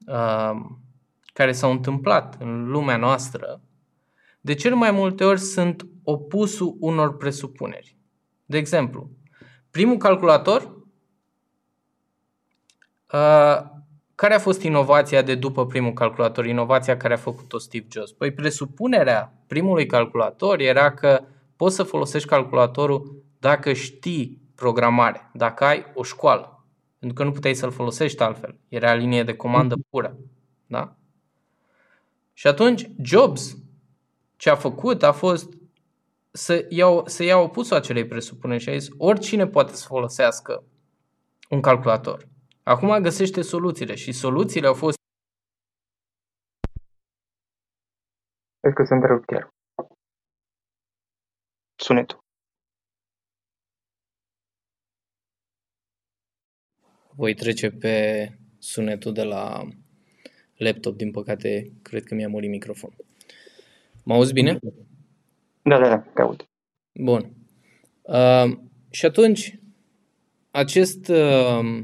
uh, care s-au întâmplat în lumea noastră, de cel mai multe ori sunt opusul unor presupuneri. De exemplu, primul calculator, uh, care a fost inovația de după primul calculator, inovația care a făcut-o Steve Jobs? Păi presupunerea primului calculator era că poți să folosești calculatorul dacă știi programare, dacă ai o școală. Pentru că nu puteai să-l folosești altfel. Era linie de comandă pură. Da? Și atunci Jobs ce a făcut a fost să iau, să ia opusul acelei presupuneri și a zis oricine poate să folosească un calculator. Acum găsește soluțiile și soluțiile au fost Cred că se întrerup chiar. Sunetul. Voi trece pe sunetul de la laptop, din păcate, cred că mi-a murit microfonul. Mă auzi bine? Da, da, da, te aud. Bun. Uh, și atunci, acest uh,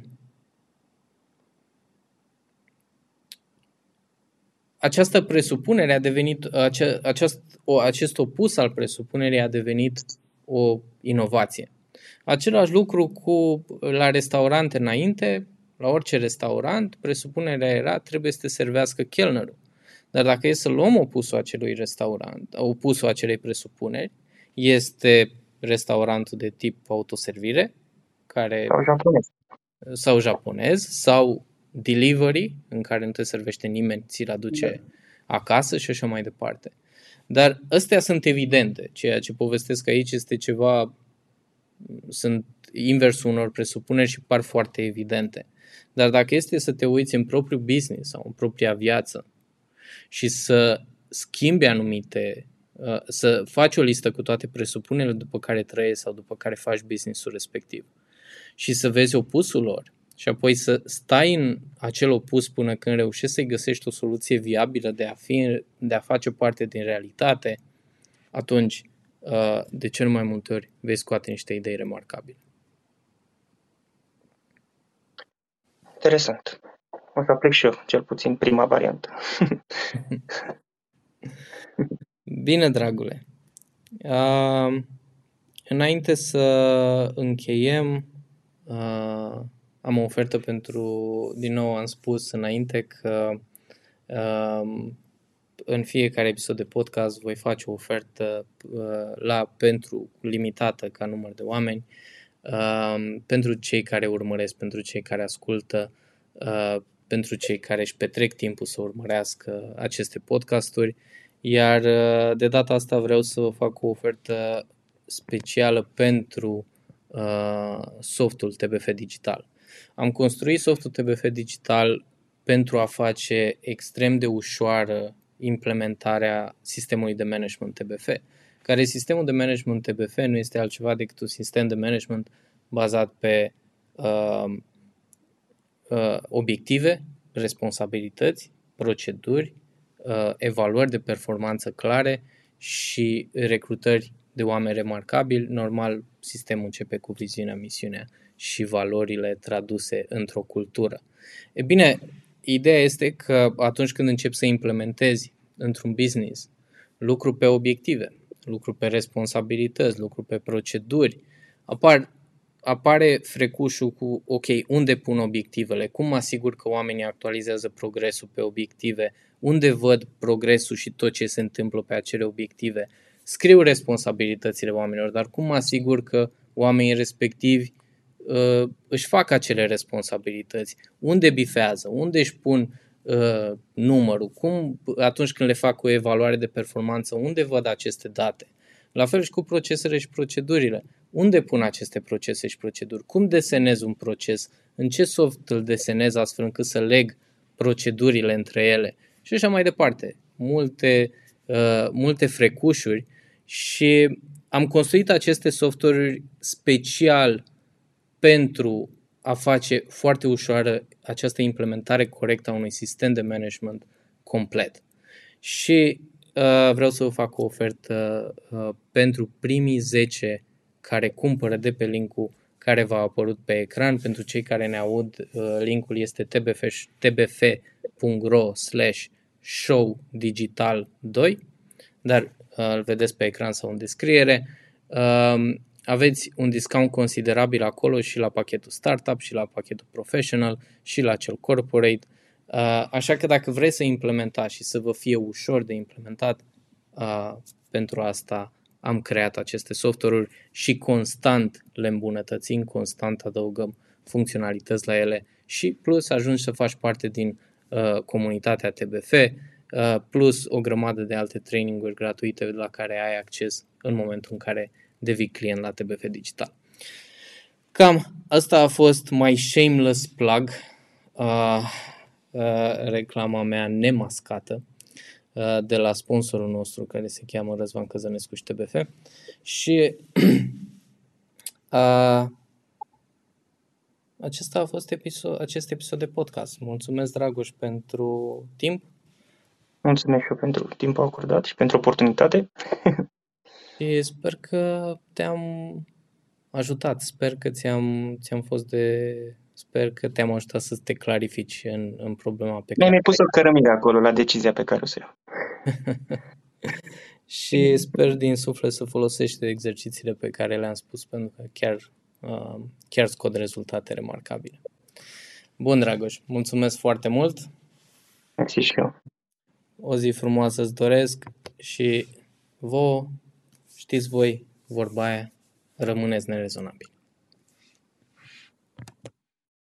această presupunere a devenit, ace, aceast, o, acest opus al presupunerii a devenit o inovație. Același lucru cu la restaurante înainte, la orice restaurant, presupunerea era trebuie să te servească chelnerul. Dar dacă e să luăm opusul acelui restaurant, opusul acelei presupuneri, este restaurantul de tip autoservire, care, Sau japonez. sau japonez, sau delivery, în care nu te servește nimeni, ți-l aduce acasă și așa mai departe. Dar astea sunt evidente. Ceea ce povestesc aici este ceva, sunt inversul unor presupuneri și par foarte evidente. Dar dacă este să te uiți în propriul business sau în propria viață și să schimbi anumite, uh, să faci o listă cu toate presupunerile după care trăiești sau după care faci businessul respectiv și să vezi opusul lor și apoi să stai în acel opus până când reușești să-i găsești o soluție viabilă de a, fi, de a face parte din realitate, atunci uh, de cel mai multe ori vei scoate niște idei remarcabile. Interesant. O să aplic și eu, cel puțin prima variantă. Bine, dragule. Uh, înainte să încheiem, uh, am o ofertă pentru, din nou am spus înainte că uh, în fiecare episod de podcast voi face o ofertă uh, la pentru limitată ca număr de oameni uh, pentru cei care urmăresc, pentru cei care ascultă, uh, pentru cei care își petrec timpul să urmărească aceste podcasturi. Iar uh, de data asta vreau să vă fac o ofertă specială pentru uh, softul TBF Digital. Am construit softul TBF Digital pentru a face extrem de ușoară implementarea sistemului de management TBF, care sistemul de management TBF nu este altceva decât un sistem de management bazat pe uh, uh, obiective, responsabilități, proceduri, uh, evaluări de performanță clare și recrutări de oameni remarcabili. Normal, sistemul începe cu viziunea, misiunea și valorile traduse într-o cultură. E bine, ideea este că atunci când începi să implementezi într-un business lucru pe obiective, lucru pe responsabilități, lucru pe proceduri, apar, apare frecușul cu, ok, unde pun obiectivele, cum mă asigur că oamenii actualizează progresul pe obiective, unde văd progresul și tot ce se întâmplă pe acele obiective. Scriu responsabilitățile oamenilor, dar cum mă asigur că oamenii respectivi uh, își fac acele responsabilități? Unde bifează? Unde își pun uh, numărul? Cum, atunci când le fac o evaluare de performanță, unde văd aceste date? La fel și cu procesele și procedurile. Unde pun aceste procese și proceduri? Cum desenez un proces? În ce soft îl desenez astfel încât să leg procedurile între ele? Și așa mai departe. Multe, uh, multe frecușuri și am construit aceste software special pentru a face foarte ușoară această implementare corectă a unui sistem de management complet. Și uh, vreau să vă fac o ofertă uh, pentru primii 10 care cumpără de pe linkul care v-a apărut pe ecran. Pentru cei care ne aud, uh, linkul este tbf, tbf.ro slash show digital 2, dar uh, îl vedeți pe ecran sau în descriere. Uh, aveți un discount considerabil acolo și la pachetul startup și la pachetul professional și la cel corporate. Uh, așa că dacă vreți să implementați și să vă fie ușor de implementat, uh, pentru asta am creat aceste software-uri și constant le îmbunătățim, constant adăugăm funcționalități la ele și plus ajungi să faci parte din uh, comunitatea TBF, uh, plus o grămadă de alte traininguri gratuite la care ai acces în momentul în care devii client la TBF Digital. Cam asta a fost mai shameless plug, uh, uh, reclama mea nemascată uh, de la sponsorul nostru care se cheamă Răzvan Căzănescu și TBF și uh, acesta a fost episod, acest episod de podcast. Mulțumesc, Dragoș, pentru timp. Mulțumesc și eu pentru timpul acordat și pentru oportunitate. și sper că te-am ajutat. Sper că ți-am, ți-am fost de... Sper că te-am ajutat să te clarifici în, în problema pe care... Mi-ai pus o cărămidă acolo la decizia pe care o să iau. și sper din suflet să folosești exercițiile pe care le-am spus, pentru că chiar Uh, chiar scot rezultate remarcabile. Bun, Dragoș, mulțumesc foarte mult. Mersi și eu. O zi frumoasă îți doresc și vouă, știți voi, vorba aia, rămâneți nerezonabil.